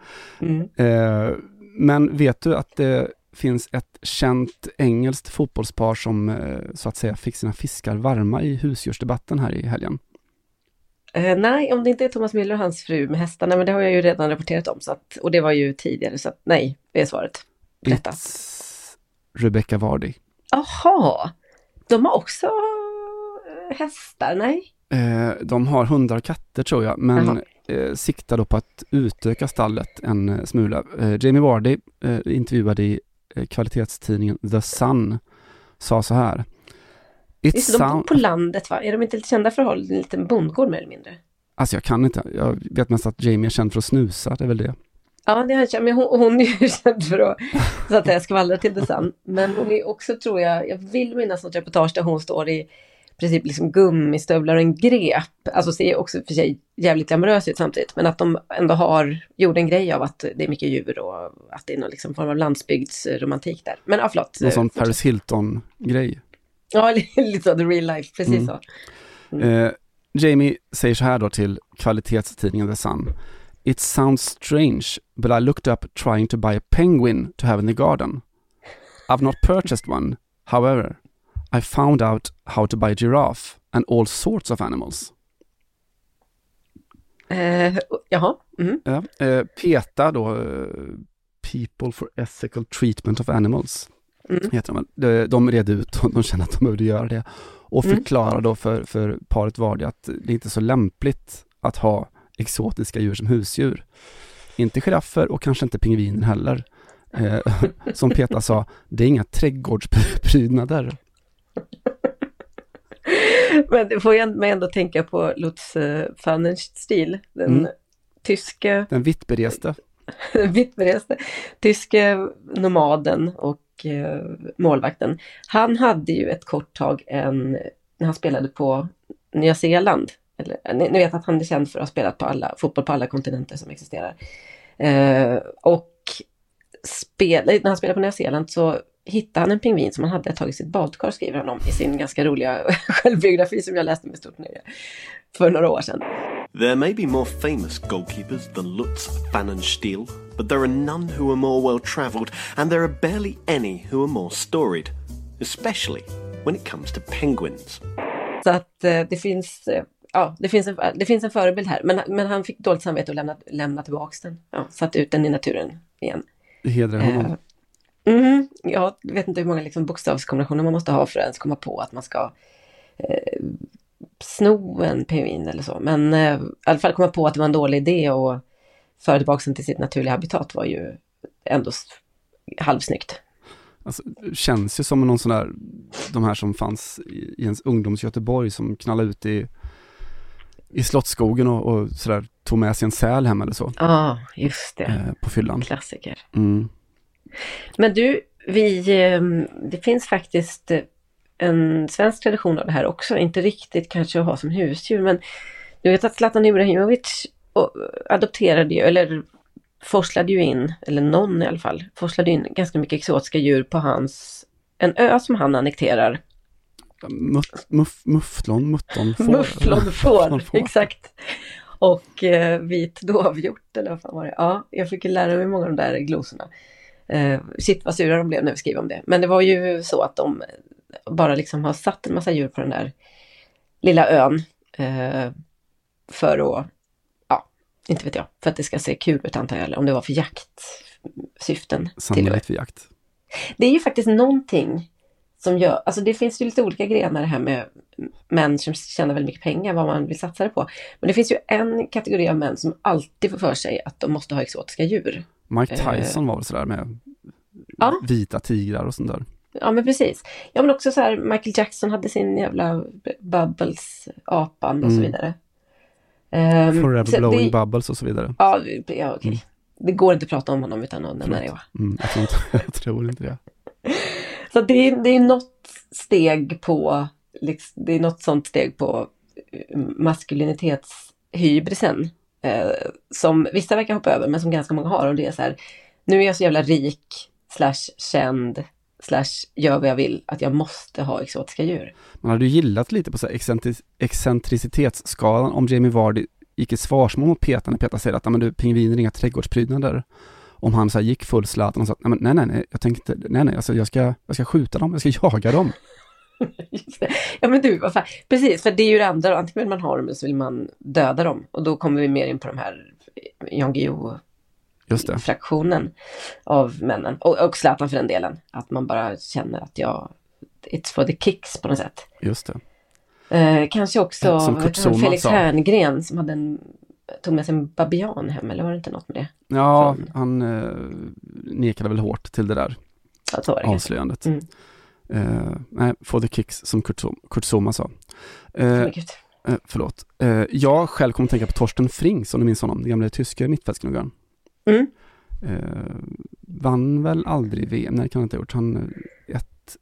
Mm. Eh, men vet du att det finns ett känt engelskt fotbollspar som eh, så att säga fick sina fiskar varma i husdjursdebatten här i helgen? Eh, nej, om det inte är Thomas Müller och hans fru med hästarna, men det har jag ju redan rapporterat om. Så att, och det var ju tidigare, så att nej, det är svaret. Detta. It's Rebecca Vardy. Jaha, de har också eh, hästar? Nej? Eh, de har hundar och katter tror jag, men Jaha. eh, siktar då på att utöka stallet en smula. Jamie Vardy, intervjuad i kvalitetstidningen The Sun, sa så här. It Just det, de sound... på landet va? Är de inte lite kända för att ha en liten bondgård mer eller mindre? Alltså jag kan inte, jag vet mest att Jamie är känd för att snusa, det är väl det. Ja, det har jag men hon, hon är ju känd för att, så att jag skvallra till det sen. Men hon är också, tror jag, jag vill minnas något reportage där hon står i princip liksom gummistövlar och en grep. Alltså ser också för sig jävligt glamorös ut samtidigt. Men att de ändå har gjort en grej av att det är mycket djur och att det är någon liksom form av landsbygdsromantik där. Men ja, förlåt. Någon sån Eh, Paris Hilton-grej. Ja, lite så, the real life, precis Mm. så. Eh, Jamie säger så här då till kvalitetstidningen The Sun. It sounds strange, but I looked up trying to buy a penguin to have in the garden. I've not purchased one, however. I found out how to buy giraffe and all sorts of animals. Eh, jaha. Mm. Ja, eh, PETA då, eh, People for Ethical Treatment of Animals, Mm. heter de. De, de red ut och de kände att de behövde göra det. Och Mm. förklarade då för, för paret Vardy att det inte är så lämpligt att ha exotiska djur som husdjur. Inte giraffer och kanske inte pingviner heller. Eh, som Petra sa, det är inga trädgårdsprydnader. Men det får mig ändå tänka på Lutz uh, Pfannenstiel, den Mm. tyske Den vittbereste. vittbereste tyske nomaden och eh, målvakten. Han hade ju ett kort tag en, när han spelade på Nya Zeeland. Eller, ni, ni vet att han är känd för att ha spelat på alla, fotboll på alla kontinenter som existerar. Eh, och spel, när han spelade på Nya Zeeland så hittade han en pingvin som han hade tagit sitt badkar, skriver han om i sin ganska roliga självbiografi som jag läste med stort nöje för några år sedan. There may be more famous goalkeepers than Lutz Pfannenstiel, but there are none who are more well travelled, and there are barely any who are more storied, especially when it comes to penguins. Så att eh, det finns eh, ja, det finns en, det finns en förebild här. Men, men han fick dåligt samvete och lämna, lämna tillbaka den. Ja, satt ut den i naturen igen. Det hedrar honom. Mm, jag vet inte hur många liksom bokstavskombinationer man måste ha för att ens komma på att man ska eh, sno en pingvin eller så. Men eh, i alla fall komma på att det var en dålig idé och föra tillbaka den till sitt naturliga habitat var ju ändå halvsnyggt. Alltså, det känns ju som någon sån där, de här som fanns i, i ens ungdoms Göteborg som knallade ut i, i Slottsskogen och, och sådär tog med sig en säl hem eller så, Ja, ah, just det. eh, på fyllan. Klassiker. Mm. Men du, vi, eh, det finns faktiskt eh, en svensk tradition av det här också. Inte riktigt kanske att ha som husdjur, men du vet att Zlatan Ibrahimovic och- adopterade ju, eller forslade ju in, eller någon i alla fall, forslade in ganska mycket exotiska djur på hans, en ö som han annekterar. Muff, muff, mufflon, mutton, får. Mufflonfår, Mufflonfår. exakt. Och eh, vit dovhjort eller vad fan var det? Ja, jag fick ju lära mig många av de där glosorna. Eh, shit vad sura de blev när vi skrev om det. Men det var ju så att de bara liksom har satt en massa djur på den där lilla ön. Eh, för att, ja, inte vet jag, för att det ska se kul ut antar jag, eller om det var för jaktsyften. Sannolikt vid jakt. Det är ju faktiskt någonting som gör, alltså det finns ju lite olika grenar här med män som tjänar väldigt mycket pengar, vad man vill satsa det på. Men det finns ju en kategori av män som alltid får för sig att de måste ha exotiska djur. Mike Eh. Tyson var väl sådär med Ja. vita tigrar och sånt där. Ja men precis. Ja men också så här, Michael Jackson hade sin jävla Bubbles, apan och så Mm. vidare. Ehm, Forever så blowing det, bubbles och så vidare. Ja, ja okej. Mm. Det går inte att prata om honom utan att nämna va? Mm, jag, tror inte, jag tror inte det. Så det är, det är något steg på, liksom, det är något sånt steg på eh, maskulinitetshybrisen. Eh, som vissa verkar hoppa över men som ganska många har och det är så här, nu är jag så jävla rik, slash känd, slash gör vad jag vill, att jag måste ha exotiska djur. Man hade ju gillat lite på så här excentri- excentricitetsskalan om Jamie Vardy gick i svarsmål mot Peta när Peta säger att men du, pingviner är inga trädgårdsprydnader. Om han så här gick full Zlatan och sa nej, nej, nej, nej, jag tänkte, nej, nej, alltså jag ska, jag ska skjuta dem, jag ska jaga dem. Ja men du, vad fan. precis, för det är ju det andra, antingen vill man ha dem eller så vill man döda dem. Och då kommer vi mer in på de här Jan Guillou fraktionen av männen. Och, och Zlatan för den delen. Att man bara känner att jag, it's for the kicks på något sätt. Just det. Eh, kanske också Ja, som Kurt Zuma Felix sa. Herngren som hade en, tog med sig en babian hem, eller var det inte något med det? Ja, Från- han eh, nekade väl hårt till det där Ja, så var det avslöjandet. Mm. Eh, nej, for the kicks som Kurt, Kurt Zuma sa. Eh, eh, förlåt. Eh, jag själv kommer att tänka på Torsten Frings, om du minns honom, den gamla tyska mittfältsknuggaren. Mm. Eh, vann väl aldrig VM, nej det kan han inte ha gjort. Han, eh, ett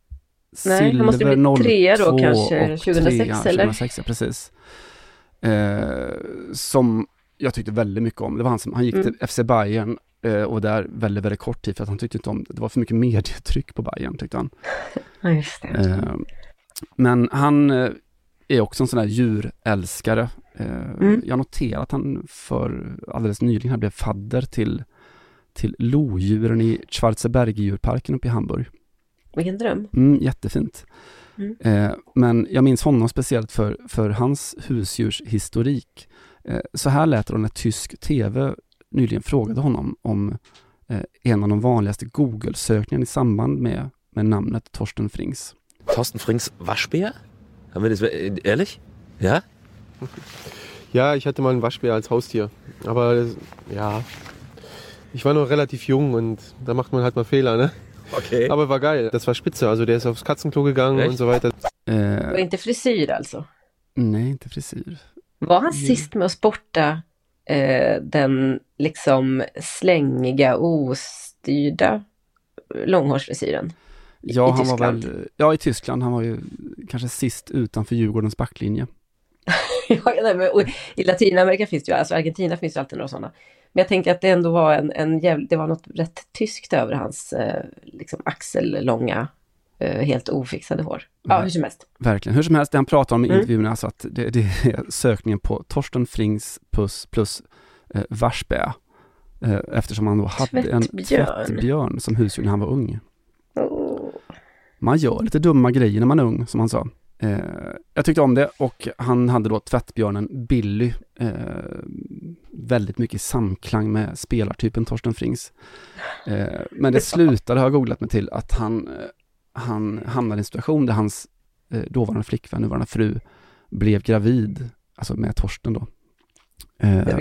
Nej, han måste silver bli trea då 02 kanske, och 2006 trea, eller? 2006, ja, precis. Eh, som jag tyckte väldigt mycket om. Det var han som, han gick Mm. till FC Bayern och där väldigt, väldigt kort tid för att han tyckte inte om, det var för mycket medietryck på Bayern tyckte han. Ja, just det. Eh, men han eh, är också en sån här djurälskare. Eh, Mm. Jag noterar att han för alldeles nyligen här blev fadder till, till lodjuren i Schwarzenberg-djurparken uppe i Hamburg. Vilken dröm. Mm, jättefint. Mm. Eh, men jag minns honom speciellt för, för hans husdjurshistorik. Eh, så här lät det när tysk tv nyligen frågade honom om eh, en av de vanligaste Google-sökningarna i samband med, med namnet Torsten Frings. Thorsten Frings Waschbär? Haben wir das äh, ehrlich? Ja? Ja, ich hatte mal einen Waschbär als Haustier. Aber das- ja, ich war noch relativ jung und da macht man halt mal Fehler, ne? Okay. Aber war geil. Das war spitze. Also der ist aufs Katzenklo gegangen Echt? und so weiter. Eh, Och inte frisyr alltså. nej, inte frisyr. Var han sist med att sporta eh, den liksom slängiga, ostyrda långhårsfrisyren? Ja, I han var Tyskland. väl, ja i Tyskland, han var ju kanske sist utanför Djurgårdens backlinje. Ja, nej, men, och I Latinamerika finns det ju, alltså Argentina finns det alltid några sådana. Men jag tänker att det ändå var en, en jävla, det var något rätt tyskt över hans eh, liksom axellånga, helt ofixade hår. Ja, hur som helst. Verkligen. Hur som helst, det han pratar om i Mm. intervjun är alltså att det, det är sökningen på Torsten Frings plus, plus eh, Waschbär. Eh, eftersom han då hade en Tvättbjörn. tvättbjörn som husdjur när han var ung. Oh. Man gör lite dumma grejer när man är ung, som han sa. Eh, jag tyckte om det och han hade då tvättbjörnen Billy eh, väldigt mycket i samklang med spelartypen Torsten Frings. Eh, men det slutade, har jag googlat mig till, att han, eh, han hamnade i en situation där hans eh, dåvarande flickvän, nuvarande fru, blev gravid, alltså med Torsten då. Eh,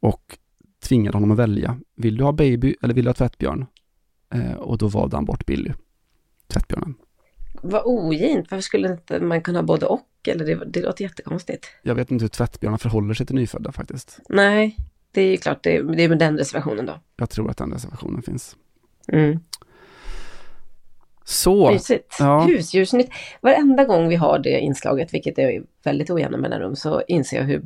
och tvingade honom att välja. Vill du ha baby eller vill du ha tvättbjörn? Eh, och då valde han bort Billy, tvättbjörnen. Vad ogint, varför skulle inte man kunna ha både och? Eller det, det låter jättekonstigt. Jag vet inte hur tvättbjörnar förhåller sig till nyfödda faktiskt. Nej, det är ju klart, det, det är med den reservationen då. Jag tror att den reservationen finns. Mm. Så, Mysigt. ja. Husdjursnytt. Varenda gång vi har det inslaget, vilket är väldigt ojämna mellanrum, så inser jag hur,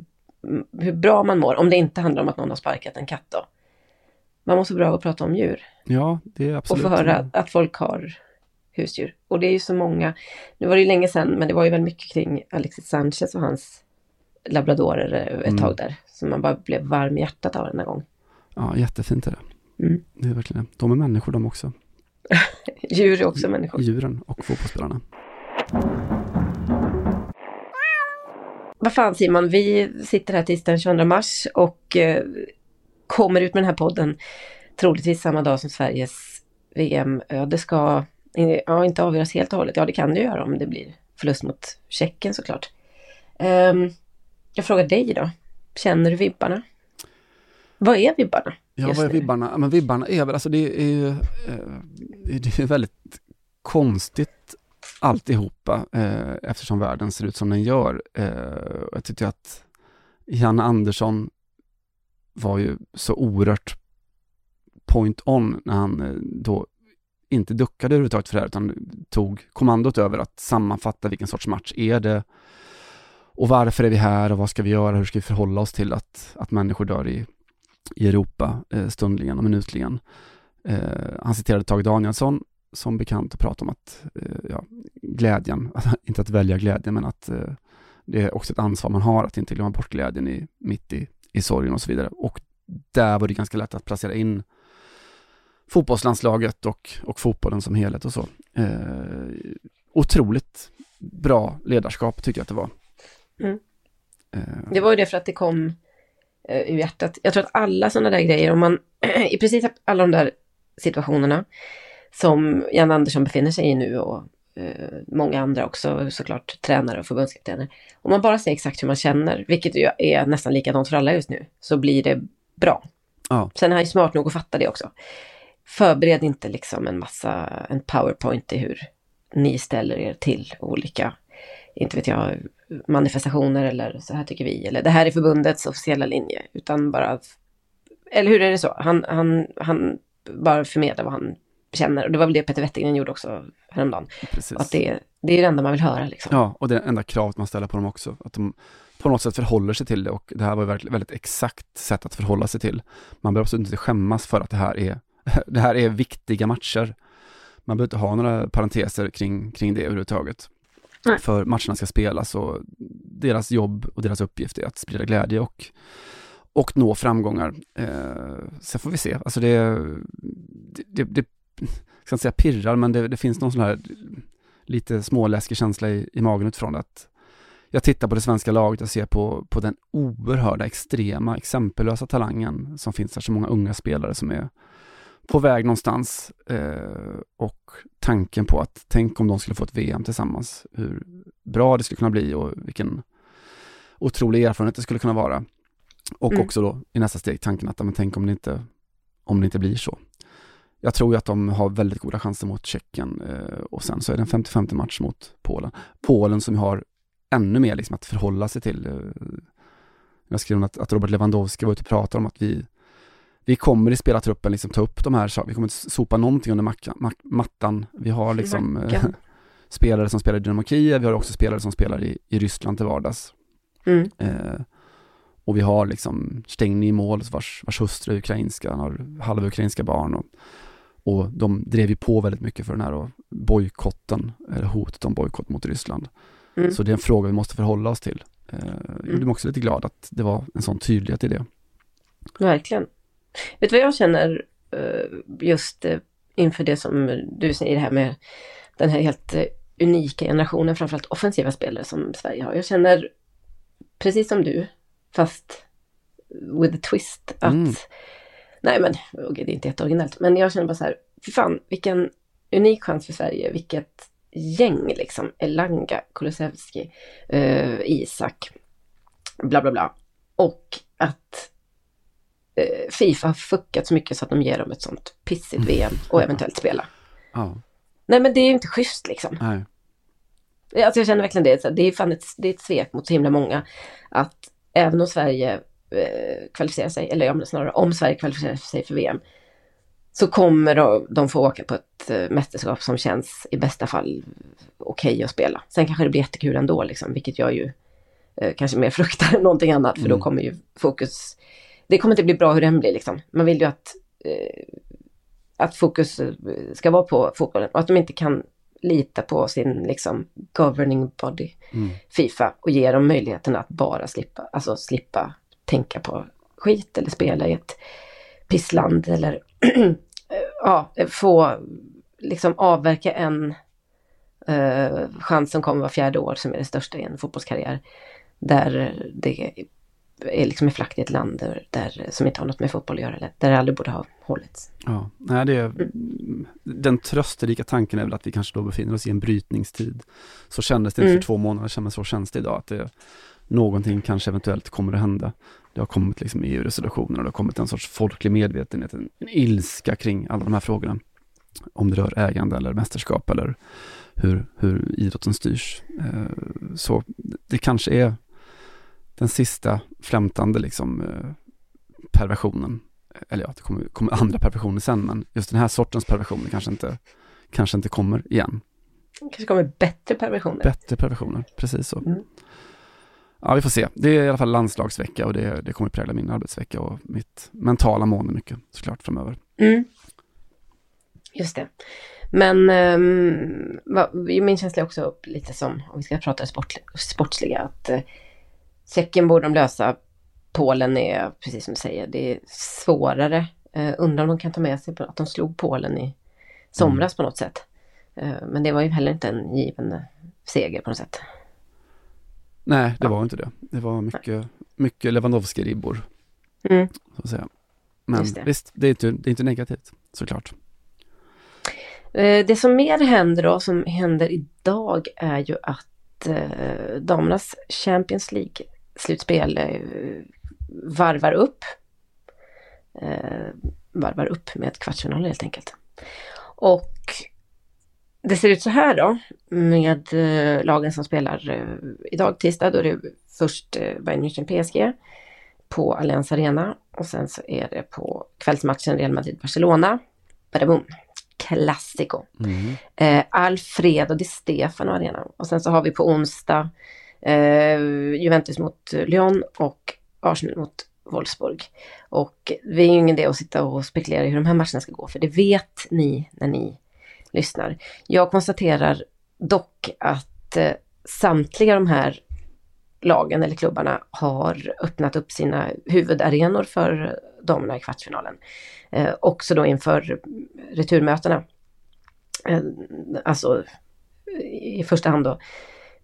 hur bra man mår. Om det inte handlar om att någon har sparkat en katt då. Man mår så bra av att prata om djur. ja, det är Och absolut. få höra att folk har husdjur. Och det är ju så många. Nu var det ju länge sedan, men det var ju väldigt mycket kring Alexis Sanchez och hans labradorer ett Mm. tag där. Så man bara blev varm i hjärtat av den här gång. Ja, jättefint är det. Mm. Det är verkligen det. De är människor de också. Djur är också människor. Djuren och fotbollsspelarna. Vad fan Simon, vi sitter här tisdagen den 22 mars och eh, kommer ut med den här podden troligtvis samma dag som Sveriges VM-öde ska, eh, ja inte avgöras helt och hållet, ja det kan det göra om det blir förlust mot Tjeckien såklart. Ehm, jag frågar dig då, känner du vibbarna? Vad är vibbarna? Ja, vad är vibbarna? Men vibbarna är väl, alltså det är ju, eh, det är väldigt konstigt alltihopa eh, eftersom världen ser ut som den gör. Eh, jag tyckte att Jan Andersson var ju så oerhört point on när han då inte duckade överhuvudtaget för det här utan tog kommandot över att sammanfatta vilken sorts match är det och varför är vi här och vad ska vi göra, hur ska vi förhålla oss till att, att människor dör i, i Europa eh, stundligen och minutligen. Eh, han citerade Tage Danielsson som bekant och pratade om att eh, ja, glädjen, inte att välja glädjen men att det är också ett ansvar man har att inte glömma bort glädjen i, mitt i, i sorgen och så vidare. Och där var det ganska lätt att placera in fotbollslandslaget och, och fotbollen som helhet och så. Eh, otroligt bra ledarskap tycker jag att det var. Mm. Eh, Det var ju det för att det kom eh, ur hjärtat. Jag tror att alla sådana där grejer, om man i precis alla de där situationerna som Jan Andersson befinner sig i nu och eh, många andra också såklart, tränare och förbundskaptener. Om man bara säger exakt hur man känner, vilket ju är nästan likadant för alla just nu, så blir det bra. Ja. Sen är han ju smart nog att fatta det också. Förbered inte liksom en massa, en powerpoint i hur ni ställer er till olika, inte vet jag, manifestationer eller så här tycker vi, eller det här är förbundets officiella linje, utan bara, eller hur är det så? Han, han, han bara förmedlar vad han känner, och det var väl det Peter Wettergren gjorde också häromdagen. Precis. Att det, det är det enda man vill höra liksom. Ja, och det är det enda kravet man ställer på dem också. Att de på något sätt förhåller sig till det och det här var verkligen väldigt exakt sätt att förhålla sig till. Man behöver absolut inte skämmas för att det här är, det här är viktiga matcher. Man behöver inte ha några parenteser kring, kring det överhuvudtaget. Nej. För matcherna ska spelas och deras jobb och deras uppgift är att sprida glädje och, och nå framgångar. Eh, sen får vi se, alltså det, det, det, jag ska inte säga pirrar, men det, det finns någon sån här lite småläskig känsla i, i magen utifrån att jag tittar på det svenska laget och ser på, på den oerhörda, extrema, exempellösa talangen som finns här, så många unga spelare som är på väg någonstans eh, och tanken på att tänk om de skulle få ett VM tillsammans, hur bra det skulle kunna bli och vilken otrolig erfarenhet det skulle kunna vara. Och Mm. också då i nästa steg tanken att, men tänk om det inte, om det inte blir så. Jag tror ju att de har väldigt goda chanser mot Tjeckien eh, och sen så är det en 50-50 match mot Polen. Polen som har ännu mer liksom att förhålla sig till. Eh, jag skrev att, att Robert Lewandowski var ute och pratade om att vi, vi kommer i spelartruppen liksom ta upp de här sakerna. Vi kommer inte sopa någonting under macka, mack, mattan. Vi har liksom eh, Mackan. spelare som spelar i Dynamo Kiev, vi har också spelare som spelar i, i Ryssland till vardags. Mm. Eh, och vi har liksom Stengny i mål vars, vars hustru är ukrainska, han har halvukrainska barn och, och de drev ju på väldigt mycket för den här bojkotten, eller hotet om bojkott mot Ryssland. Mm. Så det är en fråga vi måste förhålla oss till. Eh, jag gjorde mig också lite glad att det var en sån tydlighet i det. Verkligen. Vet du vad jag känner eh, just eh, inför det som du säger här med den här helt eh, unika generationen, framförallt offensiva spelare som Sverige har. Jag känner precis som du, fast with a twist, att Mm. nej men, okej, det är inte jätteoriginellt, men jag känner bara så här, fy fan, vilken unik chans för Sverige, vilket gäng liksom, Elanga, Kulusevski, eh, Isak, bla bla bla. Och att Fifa har fuckat så mycket så att de ger dem ett sånt pissigt VM och eventuellt spela. Ja, Nej men det är ju inte schysst liksom. nej. Alltså jag känner verkligen det. Det är fan ett, det är ett svek mot så himla många. Att även om Sverige eh, kvalificerar sig, eller ja, snarare om Sverige kvalificerar sig för VM, så kommer de, de få åka på ett eh, mästerskap som känns i bästa fall okej att spela. Sen kanske det blir jättekul ändå, liksom, vilket jag ju eh, kanske mer fruktar än någonting annat, för då Mm. kommer ju fokus... Det kommer inte bli bra hur det än blir liksom. Man vill ju att, eh, att fokus eh, ska vara på fotbollen och att de inte kan lita på sin liksom governing body, Mm. Fifa, och ge dem möjligheten att bara slippa, alltså slippa tänka på skit eller spela i ett pissland eller ja, få liksom avverka en eh, chans som kommer var fjärde år som är det största i en fotbollskarriär. Där det är liksom i flakt i ett land där, där, som inte har något med fotboll att göra, eller där det aldrig borde ha hållits. Ja, nej, det är, den trösterika tanken är väl att vi kanske då befinner oss i en brytningstid. Så kändes det inte Mm. för två månader sedan, men så känns det idag. Att det, någonting kanske eventuellt kommer att hända. Det har kommit liksom EU-resolutioner och det har kommit en sorts folklig medvetenhet, en, en ilska kring alla de här frågorna. Om det rör ägande eller mästerskap eller hur, hur idrotten styrs. Eh, så det kanske är den sista flämtande liksom eh, perversionen. Eller ja, det kommer, kommer andra perversioner sen, men just den här sortens perversioner kanske inte, kanske inte kommer igen. kanske kommer bättre perversioner. Bättre perversioner, precis så. Mm. Ja, vi får se. Det är i alla fall landslagsvecka och det, det kommer prägla min arbetsvecka och mitt mentala mående mycket såklart framöver. Mm. Just det. Men um, va, min känsla är också lite som, om vi ska prata sport, sportsliga, att uh, Tjeckien borde de lösa. Polen är, precis som du säger, det är svårare. Uh, undrar om de kan ta med sig på att de slog Polen i somras på något sätt. Uh, men det var ju heller inte en given eh, seger på något sätt. Nej, det var inte det. Det var mycket, mycket Lewandowski-ribbor, Mm. så att säga. Men det. visst, det är, inte, det är inte negativt, såklart. Det som mer händer då, som händer idag, är ju att damernas Champions League-slutspel eh, varvar upp. Eh, varvar upp med kvartsfinaler helt enkelt. Och det ser ut så här då, med eh, lagen som spelar idag tisdag, då är det först Bayern München PSG på Allianz Arena och sen så är det på kvällsmatchen Real Madrid-Barcelona. Badabum! Classico. Mm. Eh, Alfredo Di Stefano Arena. Och sen så har vi på onsdag eh, Juventus mot Lyon och Arsenal mot Wolfsburg. Och det är ju ingen idé att sitta och spekulera i hur de här matcherna ska gå, för det vet ni när ni lyssnar. Jag konstaterar dock att eh, samtliga de här lagen eller klubbarna har öppnat upp sina huvudarenor för damerna i kvartsfinalen. Eh, också då inför returmötena. Eh, alltså i första hand då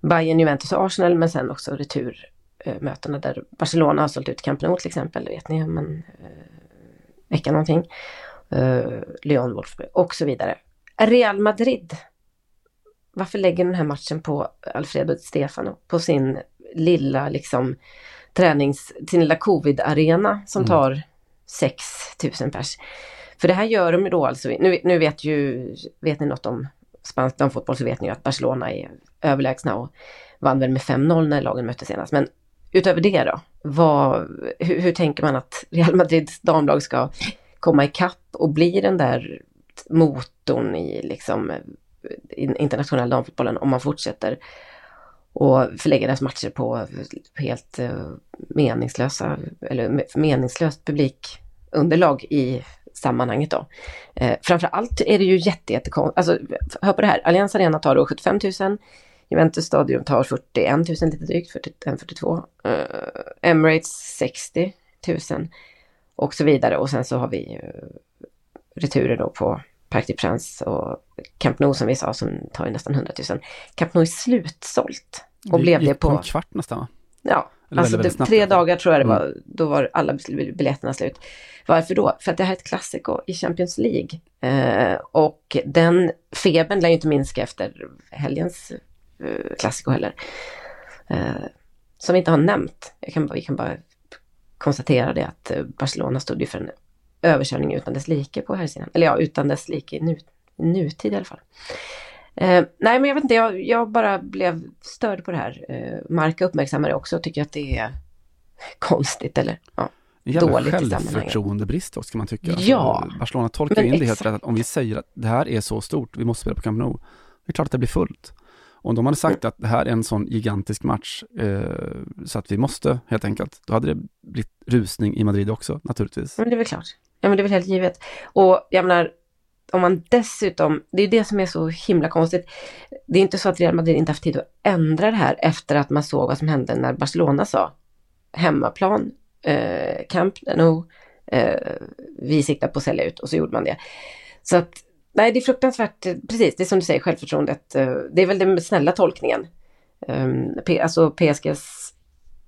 Bayern, Juventus och Arsenal men sen också returmötena där Barcelona har sålt ut Camp Nou till exempel, vet ni, men eh, vecka någonting. Eh, Lyon, Wolfsburg och så vidare. Real Madrid. Varför lägger den här matchen på Alfredo Stefano på sin lilla liksom tränings, sin lilla covid-arena som Mm. tar 6000 pers. För det här gör de ju då alltså, nu, nu vet ju, vet ni något om spansk damfotboll så vet ni ju att Barcelona är överlägsna och vann väl med 5-0 när lagen möttes senast. Men utöver det då, vad, hur, hur tänker man att Real Madrids damlag ska komma ikapp och bli den där motorn i liksom eh, internationell damfotbollen om man fortsätter och förlägga deras matcher på helt eh, meningslösa eller meningslöst publikunderlag i sammanhanget då. Eh, framförallt är det ju jättejättekonstigt, alltså hör på det här, Allianz Arena tar då 75 000, Juventus Stadium tar 41 000 lite drygt, 41, 42, eh, Emirates 60 000 och så vidare och sen så har vi eh, returer då på Parc des Princes och Camp Nou som vi sa som tar ju nästan 100 000. Camp Nou är slutsålt. Och Det blev det på på... en kvart nästan va? Ja, Eller alltså väldigt, väldigt tre dagar tror jag det var. Mm. Då var alla biljetterna slut. Varför då? För att det här är ett klassiko i Champions League. Eh, och den febern lär ju inte minska efter helgens eh, klassiko heller. Eh, som vi inte har nämnt. Jag kan, vi kan bara konstatera det att eh, Barcelona stod ju för en överkörning utan dess like på här sidan. Eller ja, utan dess like i nu, nutid i alla fall. Eh, nej, men jag vet inte, jag, jag bara blev störd på det här. Eh, Marka uppmärksammar det också och tycker att det är konstigt eller ja, jävla dåligt i självförtroendebrist också kan man tycka. Ja. Alltså, Barcelona tolkar in det helt rätt. Att om vi säger att det här är så stort, vi måste spela på Camp Nou. Det är klart att det blir fullt. Om de hade sagt att det här är en sån gigantisk match eh, så att vi måste helt enkelt, då hade det blivit rusning i Madrid också naturligtvis. Men det är väl klart. Ja men det är väl helt givet. Och jag menar, om man dessutom, det är det som är så himla konstigt. Det är inte så att Real Madrid inte haft tid att ändra det här efter att man såg vad som hände när Barcelona sa hemmaplan, eh, Camp Nou, eh, vi siktar på att sälja ut och så gjorde man det. Så att, nej det är fruktansvärt, eh, precis, det är som du säger, självförtroendet. Eh, det är väl den snälla tolkningen. Ehm, alltså PSGs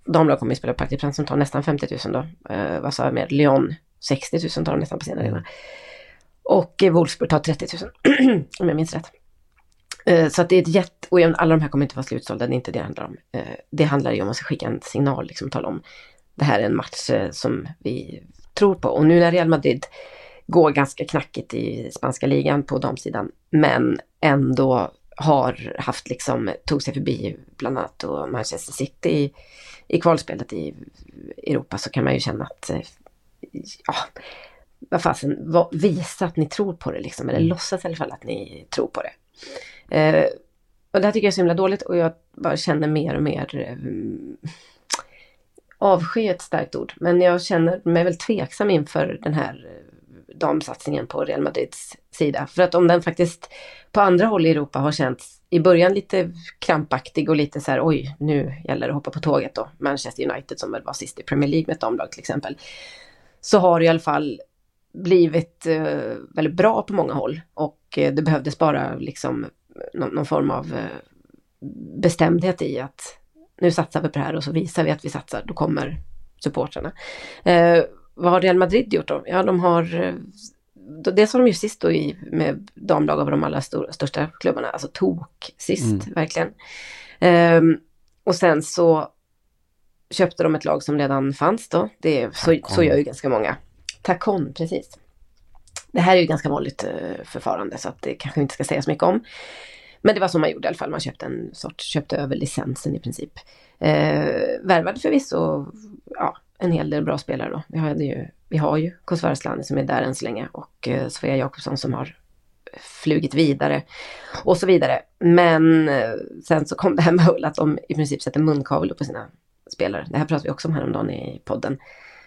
damlag kommer ju spela Parc des som tar nästan 50 000 då. Eh, vad sa jag mer? Lyon 60 000 tar de nästan på sin arena. Och Wolfsburg tar 30 000 om jag minns rätt. Så att det är ett jätte... Och alla de här kommer inte vara slutsålda, det är inte det det handlar om. Det handlar ju om att skicka en signal, liksom tala om det här är en match som vi tror på. Och nu när Real Madrid går ganska knackigt i spanska ligan på damsidan, men ändå har haft liksom, tog sig förbi bland annat då Manchester City i, i kvalspelet i Europa så kan man ju känna att, eh, ja, vad fasen, vad- visa att ni tror på det liksom, eller låtsas i alla fall att ni tror på det. Eh, och det här tycker jag är så himla dåligt och jag bara känner mer och mer eh, avsky är ett starkt ord, men jag känner mig väl tveksam inför den här eh, damsatsningen på Real Madrids sida. För att om den faktiskt på andra håll i Europa har känts i början lite krampaktig och lite så här oj, nu gäller det att hoppa på tåget då. Manchester United som väl var sist i Premier League med ett damlag till exempel. Så har det i alla fall blivit eh, väldigt bra på många håll och eh, det behövdes bara liksom någon, någon form av eh, bestämdhet i att nu satsar vi på det här och så visar vi att vi satsar, då kommer supportrarna. Eh, vad har Real Madrid gjort då? Ja, de har eh, Dels har de ju sist då i, med damlag av de allra stor, största klubbarna, alltså tok sist, verkligen. Ehm, och sen så köpte de ett lag som redan fanns då. Det, är- så, så gör ju ganska många. Tacon, precis. Det här är ju ganska vanligt eh, förfarande så att det kanske inte ska säga så mycket om. Men det var så man gjorde i alla fall. Man köpte en sorts, köpte över licensen i princip. Eh, värvade förvisso ja, en hel del bra spelare då. Vi, hade ju, vi har ju Kosovare Asllani som är där än så länge och eh, Sofia Jakobsson som har flugit vidare och så vidare. Men eh, sen så kom det här med Hull att de i princip sätter munkavel på sina spelare. Det här pratade vi också om häromdagen i podden.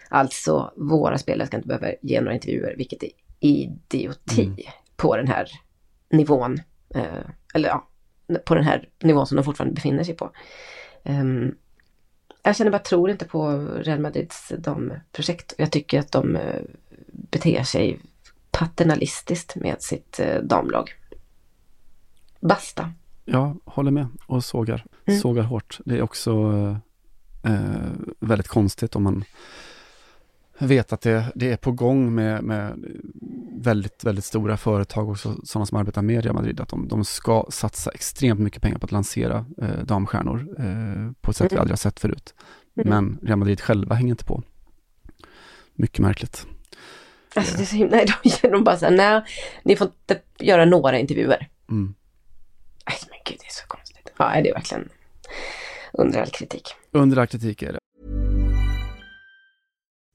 Alltså våra spelare ska inte behöva ge några intervjuer, vilket är idioti på den här nivån. Eh, eller ja, på den här nivån som de fortfarande befinner sig på. Ehm, jag känner bara tror inte på Real Madrids damprojekt. Jag tycker att de eh, beter sig paternalistiskt med sitt eh, damlag. Basta. Ja, håller med och sågar, Mm. sågar hårt. Det är också eh, väldigt konstigt om man vet att det, det är på gång med, med väldigt, väldigt stora företag och så, sådana som arbetar med Real Madrid, att de, de ska satsa extremt mycket pengar på att lansera eh, damstjärnor eh, på ett sätt vi Mm. aldrig har sett förut. Mm. Men Real Madrid själva hänger inte på. Mycket märkligt. Alltså det är så himla, nej, de, de bara såhär, nej, ni får inte göra några intervjuer. Mm. Nej men gud, det är så konstigt. Ja, det är verkligen under all kritik. Under all kritik är det.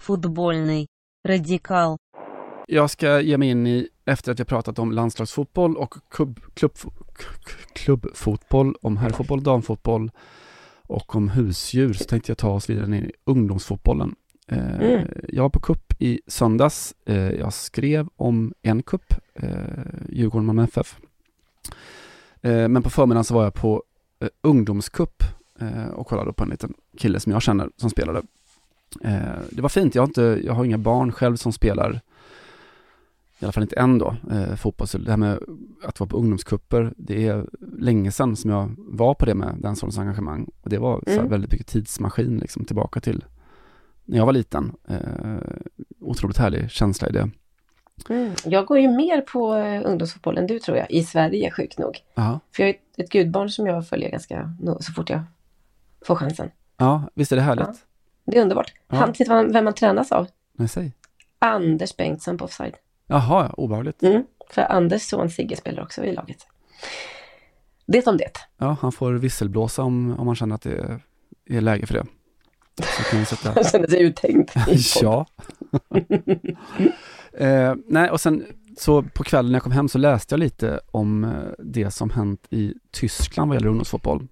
Fotbollny. Radikal. Jag ska ge mig in i, efter att jag pratat om landslagsfotboll och klubb, klubb, klubbfotboll, om herrfotboll, damfotboll och om husdjur, så tänkte jag ta oss vidare ner i ungdomsfotbollen. Eh, mm. Jag var på kupp i söndags. Eh, jag skrev om en kupp, eh, Djurgården med FF. Men på förmiddagen så var jag på ungdomskupp och kollade på en liten kille som jag känner som spelade Eh, Det var fint, jag har, inte, jag har inga barn själv som spelar i alla fall inte än då, eh, fotboll. Så det här med att vara på ungdomskupper, det är länge sedan som jag var på det med den sortens engagemang. Och det var Mm. väldigt mycket tidsmaskin liksom tillbaka till när jag var liten. Eh, otroligt härlig känsla i det. Mm. Jag går ju mer på eh, ungdomsfotboll än du tror jag, i Sverige sjukt nog. Ja, För jag är ett, ett gudbarn som jag följer ganska så fort jag får chansen. ja visst är det härligt? Ja. Det är underbart. Ja. Han, vet man vem man tränas av? Nej, säg. Anders Bengtsson på Offside. Jaha, ja, obehagligt. Mm. För Anders son Sigge spelar också i laget. Det om det. Ja, han får visselblåsa om, om man känner att det är, är läge för det. Så kan sätta... Han känner sig uttänkt. ja. eh, nej, och sen så på kvällen när jag kom hem så läste jag lite om eh, det som hänt i Tyskland vad gäller ungdomsfotboll.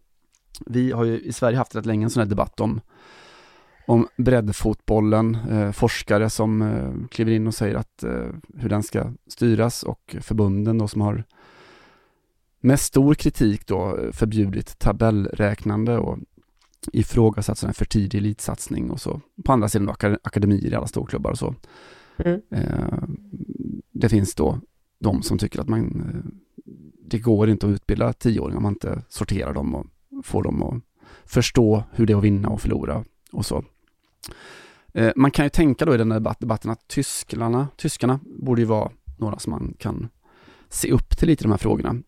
Vi har ju i Sverige haft rätt länge en sån här debatt om, om breddfotbollen, eh, forskare som eh, kliver in och säger att eh, hur den ska styras och förbunden då som har med stor kritik då eh, förbjudit tabellräknande och ifrågasatt här för tidig elitsatsning och så. På andra sidan då, aka- akademier i alla storklubbar och så. Mm. Eh, det finns då de som tycker att man, eh, det går inte att utbilda tioåringar om man inte sorterar dem och får dem att förstå hur det är att vinna och förlora och så. Eh, man kan ju tänka då i den här debatt, debatten att tyskarna, tyskarna borde ju vara några som man kan se upp till lite i de här frågorna. Mhm.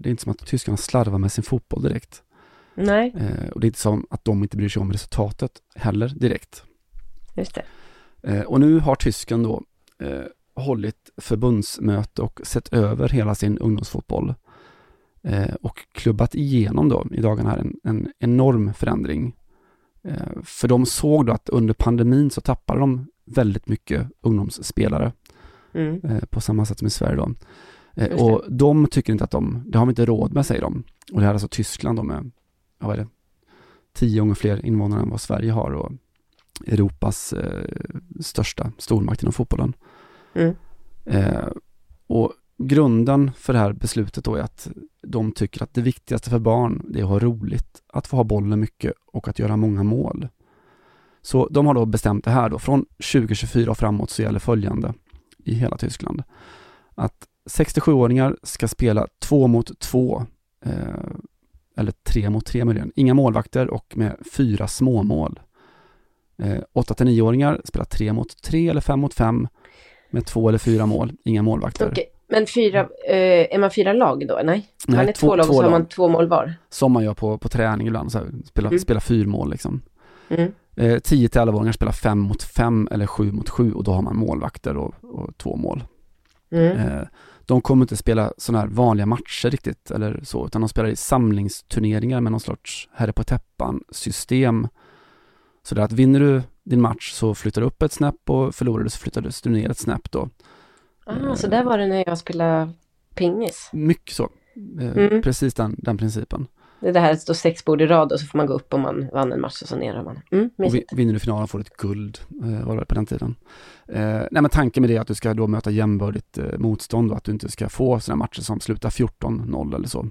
Det är inte som att tyskarna slarvar med sin fotboll direkt. Nej, Eh, och det är inte som att de inte bryr sig om resultatet heller direkt. just det. Och nu har tysken då hållit förbundsmöte och sett över hela sin ungdomsfotboll. Och klubbat igenom då i dagarna här en, en enorm förändring. Eh, för de såg då att under pandemin så tappade de väldigt mycket ungdomsspelare Mm. eh, på samma sätt som i Sverige då. Eh, och de tycker inte att de, det har vi inte råd med säger de. Och det här är alltså Tyskland då med, ja, vad är det, tio gånger fler invånare än vad Sverige har och Europas eh, största stormakt inom fotbollen. Mm. Eh, och grunden för det här beslutet då är att de tycker att det viktigaste för barn det är att ha roligt, att få ha bollen mycket och att göra många mål. Så de har då bestämt det här då, från 2024 och framåt så gäller följande i hela Tyskland. Att 67-åringar ska spela två mot två, eh, eller tre mot tre möjligen, inga målvakter och med fyra småmål. Eh, 8-9-åringar spelar tre mot tre eller fem mot fem med två eller fyra mål, inga målvakter. Okej, men fyra, eh, är man fyra lag då? Nej, Nej, man är två- två, lag två så har lag. man två mål var. Som man gör på, på träning ibland, så här, spela, Mm. spela fyrmål liksom. Mm. Eh, 10-11-åringar spelar fem mot fem eller sju mot sju och då har man målvakter och, och två mål. Mm. Eh, de kommer inte spela sådana här vanliga matcher riktigt eller så, utan de spelar i samlingsturneringar med någon sorts herre på täppan-system. Så det är att vinner du din match så flyttar du upp ett snäpp och förlorar du så flyttar du ner ett snäpp då. Ah, så där var det när jag spelade pingis. Mycket så. Eh, Mm. Precis den, den principen. Det är det här att stå sex bord i rad och så får man gå upp om man vann en match och så ner man. Mm, Och vinner du finalen får du ett guld, eh, var det på den tiden. Eh, nej men tanken med det är att du ska då möta jämbördigt motstånd och att du inte ska få sådana matcher som slutar 14-0 eller så.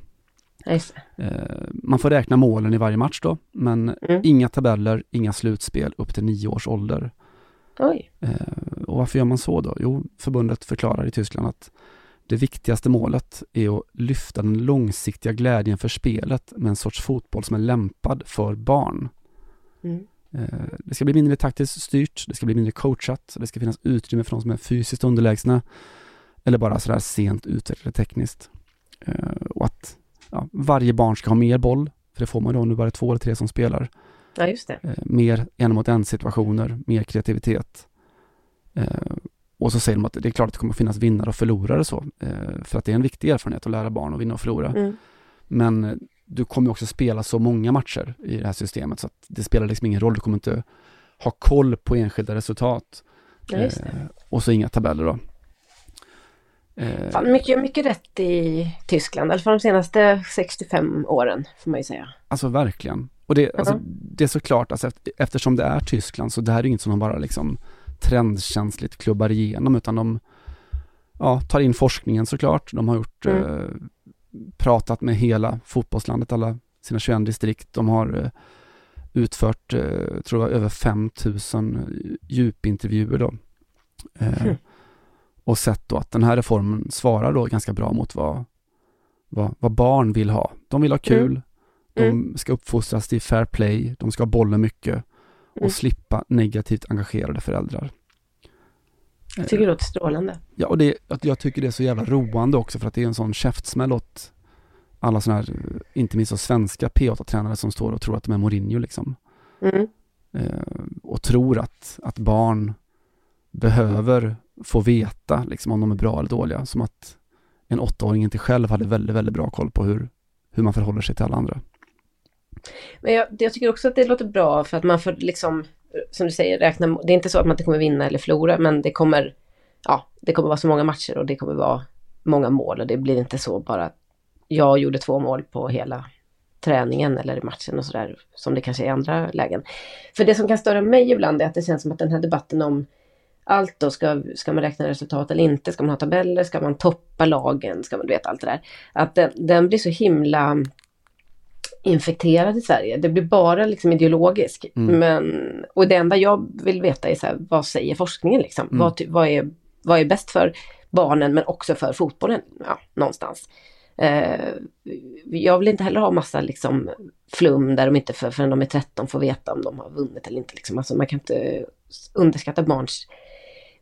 Man får räkna målen i varje match då, men Mm. inga tabeller, inga slutspel upp till nio års ålder. Oj. Eh, och varför gör man så då? Jo, förbundet förklarar i Tyskland att det viktigaste målet är att lyfta den långsiktiga glädjen för spelet med en sorts fotboll som är lämpad för barn. Mm. Eh, Det ska bli mindre taktiskt styrt, det ska bli mindre coachat, det ska finnas utrymme för de som är fysiskt underlägsna eller bara sådär sent utvecklade tekniskt. Eh, Och att ja, varje barn ska ha mer boll, för det får man då om det bara är två eller tre som spelar. Ja, just det. Eh, Mer en mot en situationer, mer kreativitet. Eh, Och så säger de att det är klart att det kommer finnas vinnare och förlorare så, eh, för att det är en viktig erfarenhet att lära barn att vinna och förlora. Mm. Men du kommer också spela så många matcher i det här systemet så att det spelar liksom ingen roll. Du kommer inte ha koll på enskilda resultat. Ja. Eh, och så inga tabeller då. Eh, Fan, mycket, mycket rätt i Tyskland, i alla fall de senaste 65 åren får man ju säga. Alltså verkligen. Och det, alltså, det är såklart, alltså, efter- eftersom det är Tyskland så det här är inget som de bara liksom trendkänsligt klubbar igenom utan de ja, tar in forskningen såklart. De har gjort, Mm. eh, pratat med hela fotbollslandet, alla sina 21 distrikt. De har eh, utfört, eh, tror jag, över 5000 djupintervjuer då. Mm. Och sett då att den här reformen svarar då ganska bra mot vad, vad, vad barn vill ha. De vill ha kul, Mm. De Mm. ska uppfostras till fair play, de ska ha bollen mycket och Mm. slippa negativt engagerade föräldrar. Jag tycker det låter strålande. Ja, och det, jag tycker det är så jävla roande också för att det är en sån käftsmäll åt alla sådana här, eh, inte minst svenska P8-tränare som står och tror att de är Mourinho liksom. Mm. Eh, och tror att, att barn behöver få veta liksom om de är bra eller dåliga. Som att en åttaåring inte själv hade väldigt, väldigt bra koll på hur, hur man förhåller sig till alla andra. Men jag, jag tycker också att det låter bra för att man får liksom, som du säger, räkna, det är inte så att man inte kommer vinna eller förlora, men det kommer, ja, det kommer vara så många matcher och det kommer vara många mål och det blir inte så bara att jag gjorde två mål på hela träningen eller i matchen och sådär, som det kanske är i andra lägen. För det som kan störa mig ibland är att det känns som att den här debatten om allt då, ska, ska man räkna resultat eller inte? Ska man ha tabeller? Ska man toppa lagen? Ska man, du vet allt det där. Att den, den blir så himla infekterad i Sverige. Det blir bara liksom ideologisk. Mm. Men, och det enda jag vill veta är så här, vad säger forskningen liksom? Mm. Vad, vad, är, vad är bäst för barnen men också för fotbollen? Ja, någonstans. Eh, jag vill inte heller ha massa liksom flum där de inte för, förrän de är 13 får veta om de har vunnit eller inte. Liksom. Alltså man kan inte underskatta barns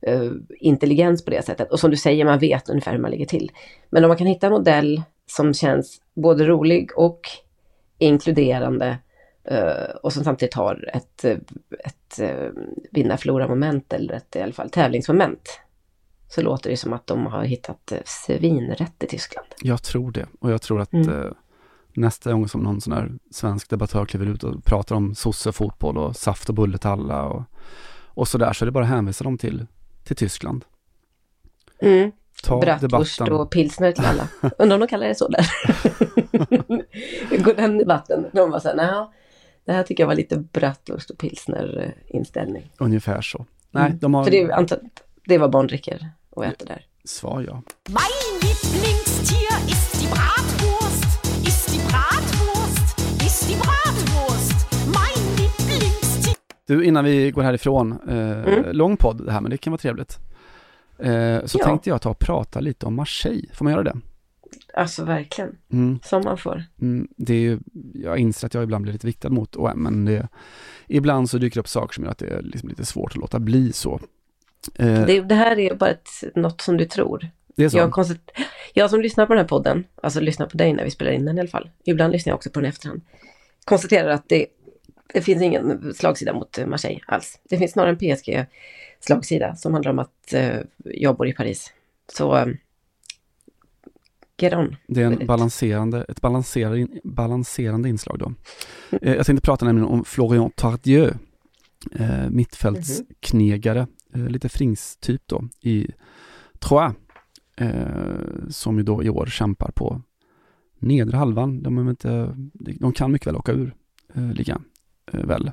eh, intelligens på det sättet. Och som du säger, man vet ungefär hur man ligger till. Men om man kan hitta en modell som känns både rolig och inkluderande eh, och som samtidigt har ett, eh, ett uh, vinna-förlora-moment eller ett i alla fall tävlingsmoment. Så låter det som att de har hittat svinrätt i Tyskland. Jag tror det. Och jag tror att Mm. eh, nästa gång som någon sån här svensk debattör kliver ut och pratar om sossefotboll och saft och bulle till alla och, och sådär så är det bara att hänvisa dem till, till Tyskland. Mm. Ta Bratwurst debatten. och pilsner till alla. Undrar om de kallar det så där. Går den debatten. De var så här, "Nja, det här tycker jag var lite bratwurst och pilsner eh, inställning. Ungefär så. Nej, Mm. de har För det, antar, det vad barn dricker och äter där. svar ja. Mein Lieblingstier ist die Bratwurst. Ist die Bratwurst. Ist die Bratwurst. Mein Lieblingstier. Du, innan vi går härifrån, eh, Mm. lång podd det här men det kan vara trevligt. Eh, så Ja. tänkte jag ta och prata lite om Marseille, får man göra det? Alltså verkligen, Mm. som man får. Mm, det är ju, jag inser att jag ibland blir lite viktad mot OM, men det, ibland så dyker det upp saker som gör att det är liksom lite svårt att låta bli så. Eh, Det, det här är bara ett, något som du tror. det är så? Jag, konstigt, jag som lyssnar på den här podden, alltså lyssnar på dig när vi spelar in den i alla fall. Ibland lyssnar jag också på den efterhand. Konstaterar att det, det finns ingen slagsida mot Marseille alls. Det finns snarare en PSG-slagsida som handlar om att eh, jag bor i Paris. Så eh, get on. Det är en balanserande, ett balanserande, balanserande inslag då. Eh, jag tänkte prata nämligen om Florian Tardieu, eh, mittfältsknegare, eh, lite frings-typ då, i Troyes, eh, som ju då i år kämpar på nedre halvan. De, är inte, de kan mycket väl åka ur eh, ligan, väl.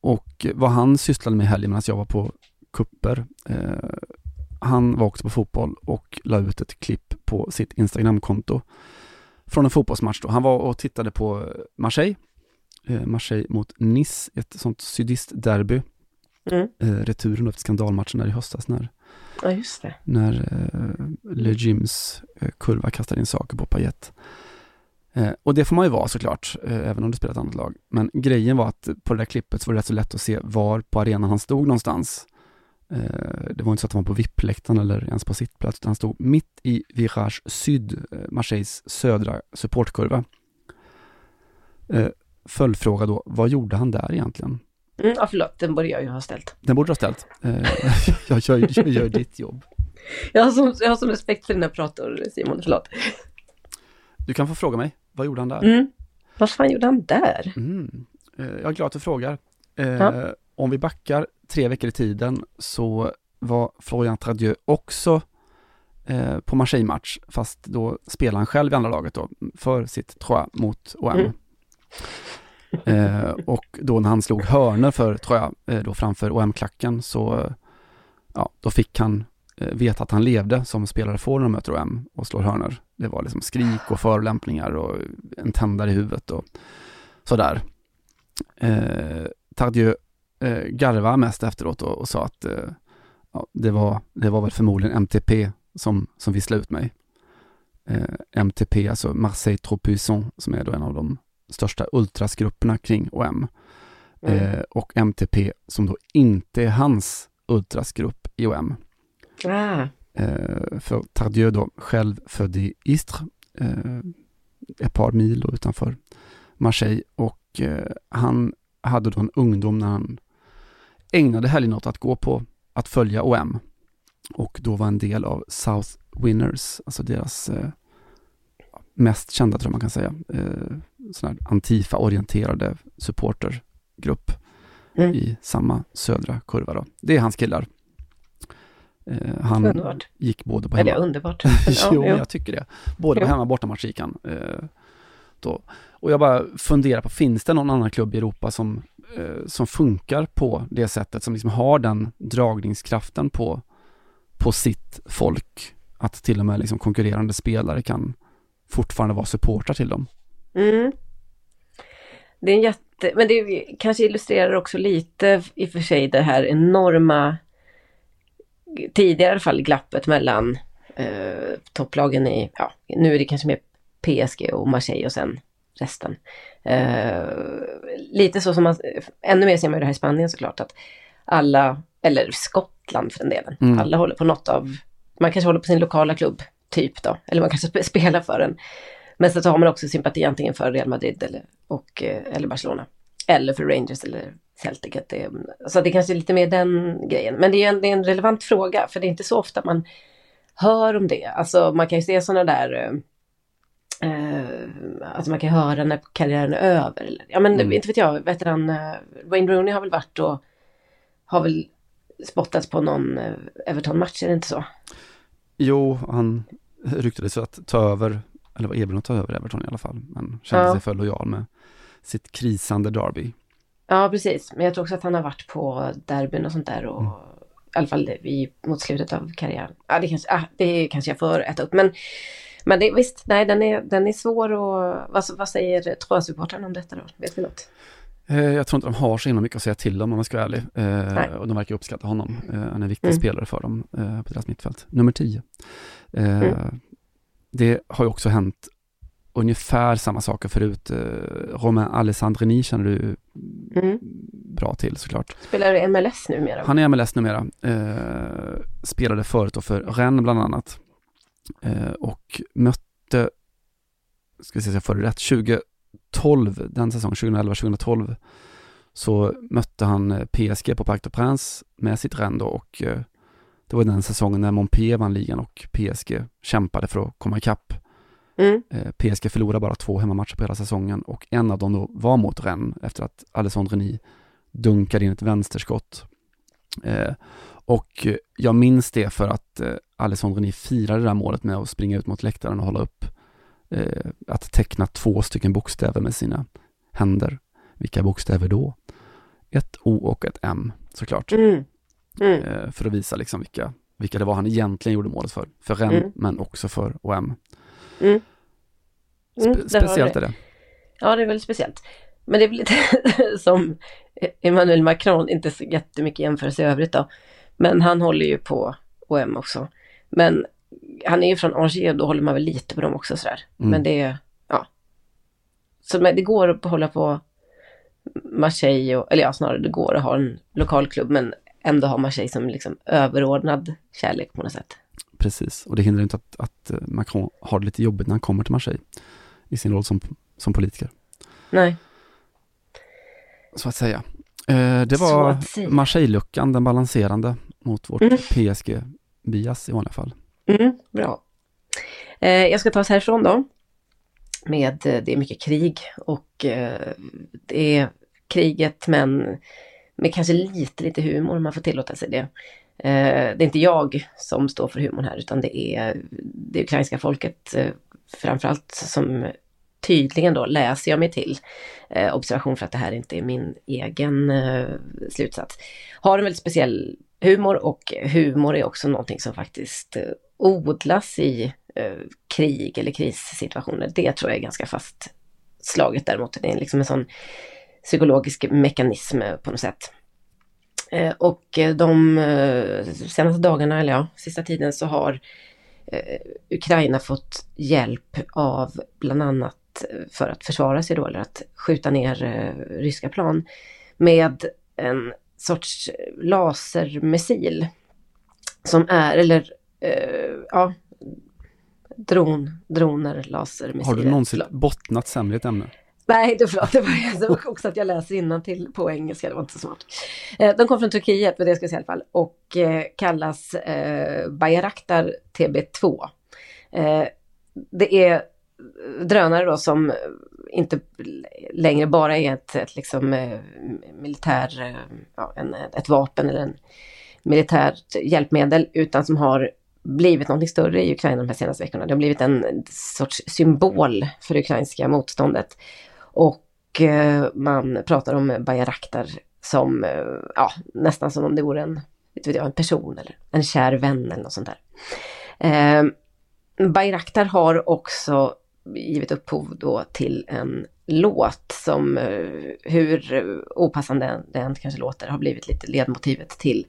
Och vad han sysslade med i helgen medan jag var på kupper, eh, han var också på fotboll och la ut ett klipp på sitt Instagramkonto från en fotbollsmatch då. Han var och tittade på Marseille, eh, Marseille mot Nice, ett sånt sydistderby. Mm. Eh, returen efter skandalmatchen där i höstas när, Ja, just det. när eh, Le Gyms eh, kurva kastade in saker på Payet. Eh, och det får man ju vara såklart, eh, även om du spelar ett annat lag. Men grejen var att på det där klippet så var det rätt så lätt att se var på arenan han stod någonstans. Eh, det var inte så att han var på VIP-läktaren eller ens på sittplats, utan han stod mitt i Virage Syd, eh, Marseilles södra supportkurva. Eh, följdfråga då, vad gjorde han där egentligen? Mm, ja, förlåt, den borde jag ju ha ställt. Den borde du ha ställt. Eh, jag, gör, jag gör ditt jobb. Jag har som, jag har som respekt för dina prator, Simon, förlåt. Du kan få fråga mig, vad gjorde han där? Mm. Vad fan gjorde han där? Mm. Eh, Jag är glad att du frågar. Eh, Ja. Om vi backar tre veckor i tiden så var Florian Tradieu också eh, på Marseille-match, fast då spelade han själv i andra laget då, för sitt Troyes mot OM. Mm. Eh, och då när han slog hörnor för Troyes, eh, då framför OM-klacken, så ja, då fick han veta att han levde som spelare får när de möter OM och slår hörnor. Det var liksom skrik och förolämpningar och en tändare i huvudet och sådär. Eh, Tardieu eh, garvade mest efteråt och, och sa att eh, ja, det, var, det var väl förmodligen MTP som, som visslade ut mig. Eh, MTP, alltså Marseille Trop Puissant, som är då en av de största ultrasgrupperna kring OM. Mm. Eh, och MTP som då inte är hans ultrasgrupp i OM. Ah, Eh, för Tardieu då, själv född i Istres, eh, ett par mil utanför Marseille och eh, han hade då en ungdom när han ägnade helgen åt att gå på att följa OM och då var en del av South Winners, alltså deras mest kända tror jag man kan säga, eh, sån här Antifa-orienterade supportergrupp Mm. i samma södra kurva då. Det är hans killar. Eh, han Underbart. gick både på eller hemma... underbart. jo, jo. jag tycker det. Både på hemma och bortamatch gick han. Eh, då. Och jag bara funderar på, finns det någon annan klubb i Europa som, eh, som funkar på det sättet, som liksom har den dragningskraften på, på sitt folk, att till och med liksom konkurrerande spelare kan fortfarande vara supportrar till dem. Mm. Det är en jätte, men det kanske illustrerar också lite i och för sig det här enorma, tidigare i alla fall, glappet mellan eh, topplagen i, ja, nu är det kanske mer PSG och Marseille och sen resten. Eh, lite så som man, ännu mer ser man det här i Spanien såklart, att alla, eller Skottland för den delen, Mm. alla håller på något av, man kanske håller på sin lokala klubb, typ då, eller man kanske sp- spelar för den. Men så har man också sympati antingen för Real Madrid eller, och, eh, eller Barcelona. Eller för Rangers eller Celtic. Att det, så det kanske är lite mer den grejen. Men det är, en, det är en relevant fråga för det är inte så ofta man hör om det. Alltså man kan ju se sådana där eh, Alltså man kan höra när karriären är över. Eller, ja men Mm. inte vet jag, vet han, eh, Wayne Rooney har väl varit och har väl spottats på någon eh, Everton-match, är det inte så? Jo, han ryktades att ta över, eller var erbjuden att ta över Everton i alla fall, men kände Ja. sig för lojal med sitt krisande Derby. Ja, precis. Men jag tror också att han har varit på derbyn och sånt där och Mm. i alla fall i, mot slutet av karriären. Ja, det kanske, ah, det kanske jag får äta upp. Men, men det, visst, nej, den är, den är svår och vad, vad säger Troja-supportrarna om detta då? Vet vi något? Eh, Jag tror inte de har så himla mycket att säga till om om jag ska vara ärlig. Eh, Nej. och de verkar uppskatta honom. Eh, han är en viktig Mm. spelare för dem på deras mittfält. Nummer 10. Eh, Mm. Det har ju också hänt ungefär samma saker förut. Eh, Romain Alessandrini känner du Mm. bra till såklart. Spelar i MLS numera? Han är MLS numera. Eh, spelade förut då för Rennes bland annat. Eh, och mötte, ska vi se så jag får det rätt, 2012, den säsongen, 2011-2012, så mötte han eh, PSG på Parc des Princes med sitt Rennes då och eh, det var den säsongen när Montpellier vann ligan och PSG kämpade för att komma ikapp. Mm. Eh, PSG förlorade bara två hemmamatcher på hela säsongen och en av dem då var mot Rennes efter att Alessandro Ni dunkade in ett vänsterskott. Eh, och jag minns det för att eh, Alessandro Ni firade det där målet med att springa ut mot läktaren och hålla upp, eh, att teckna två stycken bokstäver med sina händer. Vilka bokstäver då? Ett O och ett M såklart. Mm. Mm. Eh, för att visa liksom vilka, vilka det var han egentligen gjorde målet för. För Rennes Mm. men också för OM. Mm. Mm, Spe- har speciellt är det. Ja, det är väldigt speciellt. Men det är väl lite som Emmanuel Macron, inte så jättemycket jämförelse i övrigt då. Men han håller ju på OM också. Men han är ju från Angers och då håller man väl lite på dem också sådär. Mm. Men det är, ja. Så men det går att hålla på Marseille, och, eller ja snarare det går att ha en lokal klubb men ändå ha Marseille som liksom överordnad kärlek på något sätt. Precis, och det hindrar inte att, att Macron har det lite jobbigt när han kommer till Marseille i sin roll som, som politiker, Nej. så att säga. Eh, det var. Marseille-luckan, den balanserande mot vårt Mm. PSG-bias i vanliga fall. Mm, bra. Eh, jag ska ta oss härifrån då. Med, eh, det är mycket krig och eh, det är kriget men med kanske lite, lite humor om man får tillåta sig det. Eh, det är inte jag som står för humorn här utan det är det ukrainska folket framförallt som tydligen då läser jag mig till. Eh, observation för att det här inte är min egen eh, slutsats. Har en väldigt speciell humor och humor är också någonting som faktiskt eh, odlas i eh, krig eller krissituationer. Det tror jag är ganska fastslaget däremot. Det är liksom en sån psykologisk mekanism eh, på något sätt. Eh, och eh, de eh, senaste dagarna, eller ja, sista tiden så har eh, Ukraina fått hjälp av bland annat för att försvara sig då, eller att skjuta ner eh, ryska plan med en sorts lasermissil. Som är, eller eh, ja, dron, droner, lasermissiler. Har du någonsin bottnat sämre i ett ämne? Nej, det, förlåt, det var också att jag läser till på engelska, det var inte så smart. Eh, de kom från Turkiet, men det ska jag säga i alla fall, och eh, kallas eh, Bayraktar TB2. Det är drönare då som inte längre bara är ett, ett liksom, militär, ja, en, ett vapen eller en militärt hjälpmedel utan som har blivit någonting större i Ukraina de här senaste veckorna. Det har blivit en sorts symbol för det ukrainska motståndet. Och eh, man pratar om Bayraktar som, eh, ja, nästan som om det vore en, vet jag, en person eller en kär vän eller något sånt där. Eh, Bayraktar har också givit upphov då till en låt som, eh, hur opassande den kanske låter, har blivit lite ledmotivet till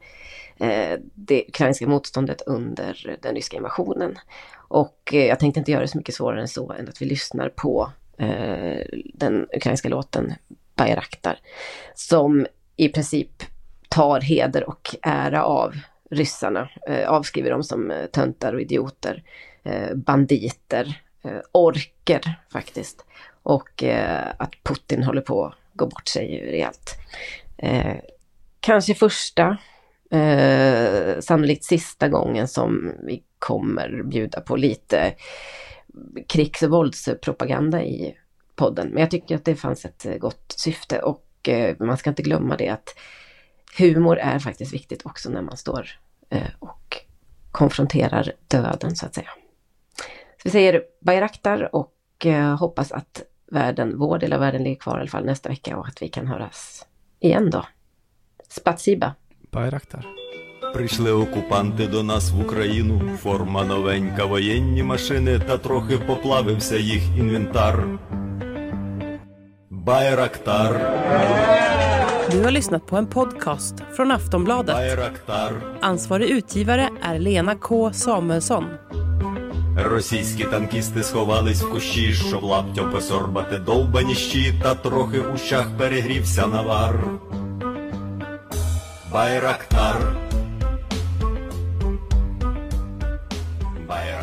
det ukrainska motståndet under den ryska invasionen. Och jag tänkte inte göra det så mycket svårare än så, än att vi lyssnar på Eh, den ukrainska låten Bayraktar, som i princip tar heder och ära av ryssarna, eh, avskriver dem som eh, töntar och idioter, banditer, orker faktiskt. Och att Putin håller på att gå bort sig rejält. Kanske första, sannolikt sista gången som vi kommer bjuda på lite krigs och våldspropaganda i podden. Men jag tycker att det fanns ett eh, gott syfte och eh, man ska inte glömma det att humor är faktiskt viktigt också när man står eh, och konfronterar döden så att säga. Så vi säger Bayraktar och hoppas att världen, vår del av världen ligger kvar i alla fall nästa vecka och att vi kan höras igen då. Spatsiba. Bayraktar. Прийшли окупанти до нас в Україну, форма новенька, воєнні машини, та трохи поплавився їх інвентар. Байрактар. Du har lyssnat på en podcast från Aftonbladet. Байрактар. Ansvarig utgivare är Lena K Samuelsson. Російські танкісти сховались в кущі, щоб лаптям посорбати довбані щі, та трохи в ущах перегрівся навар. Байрактар by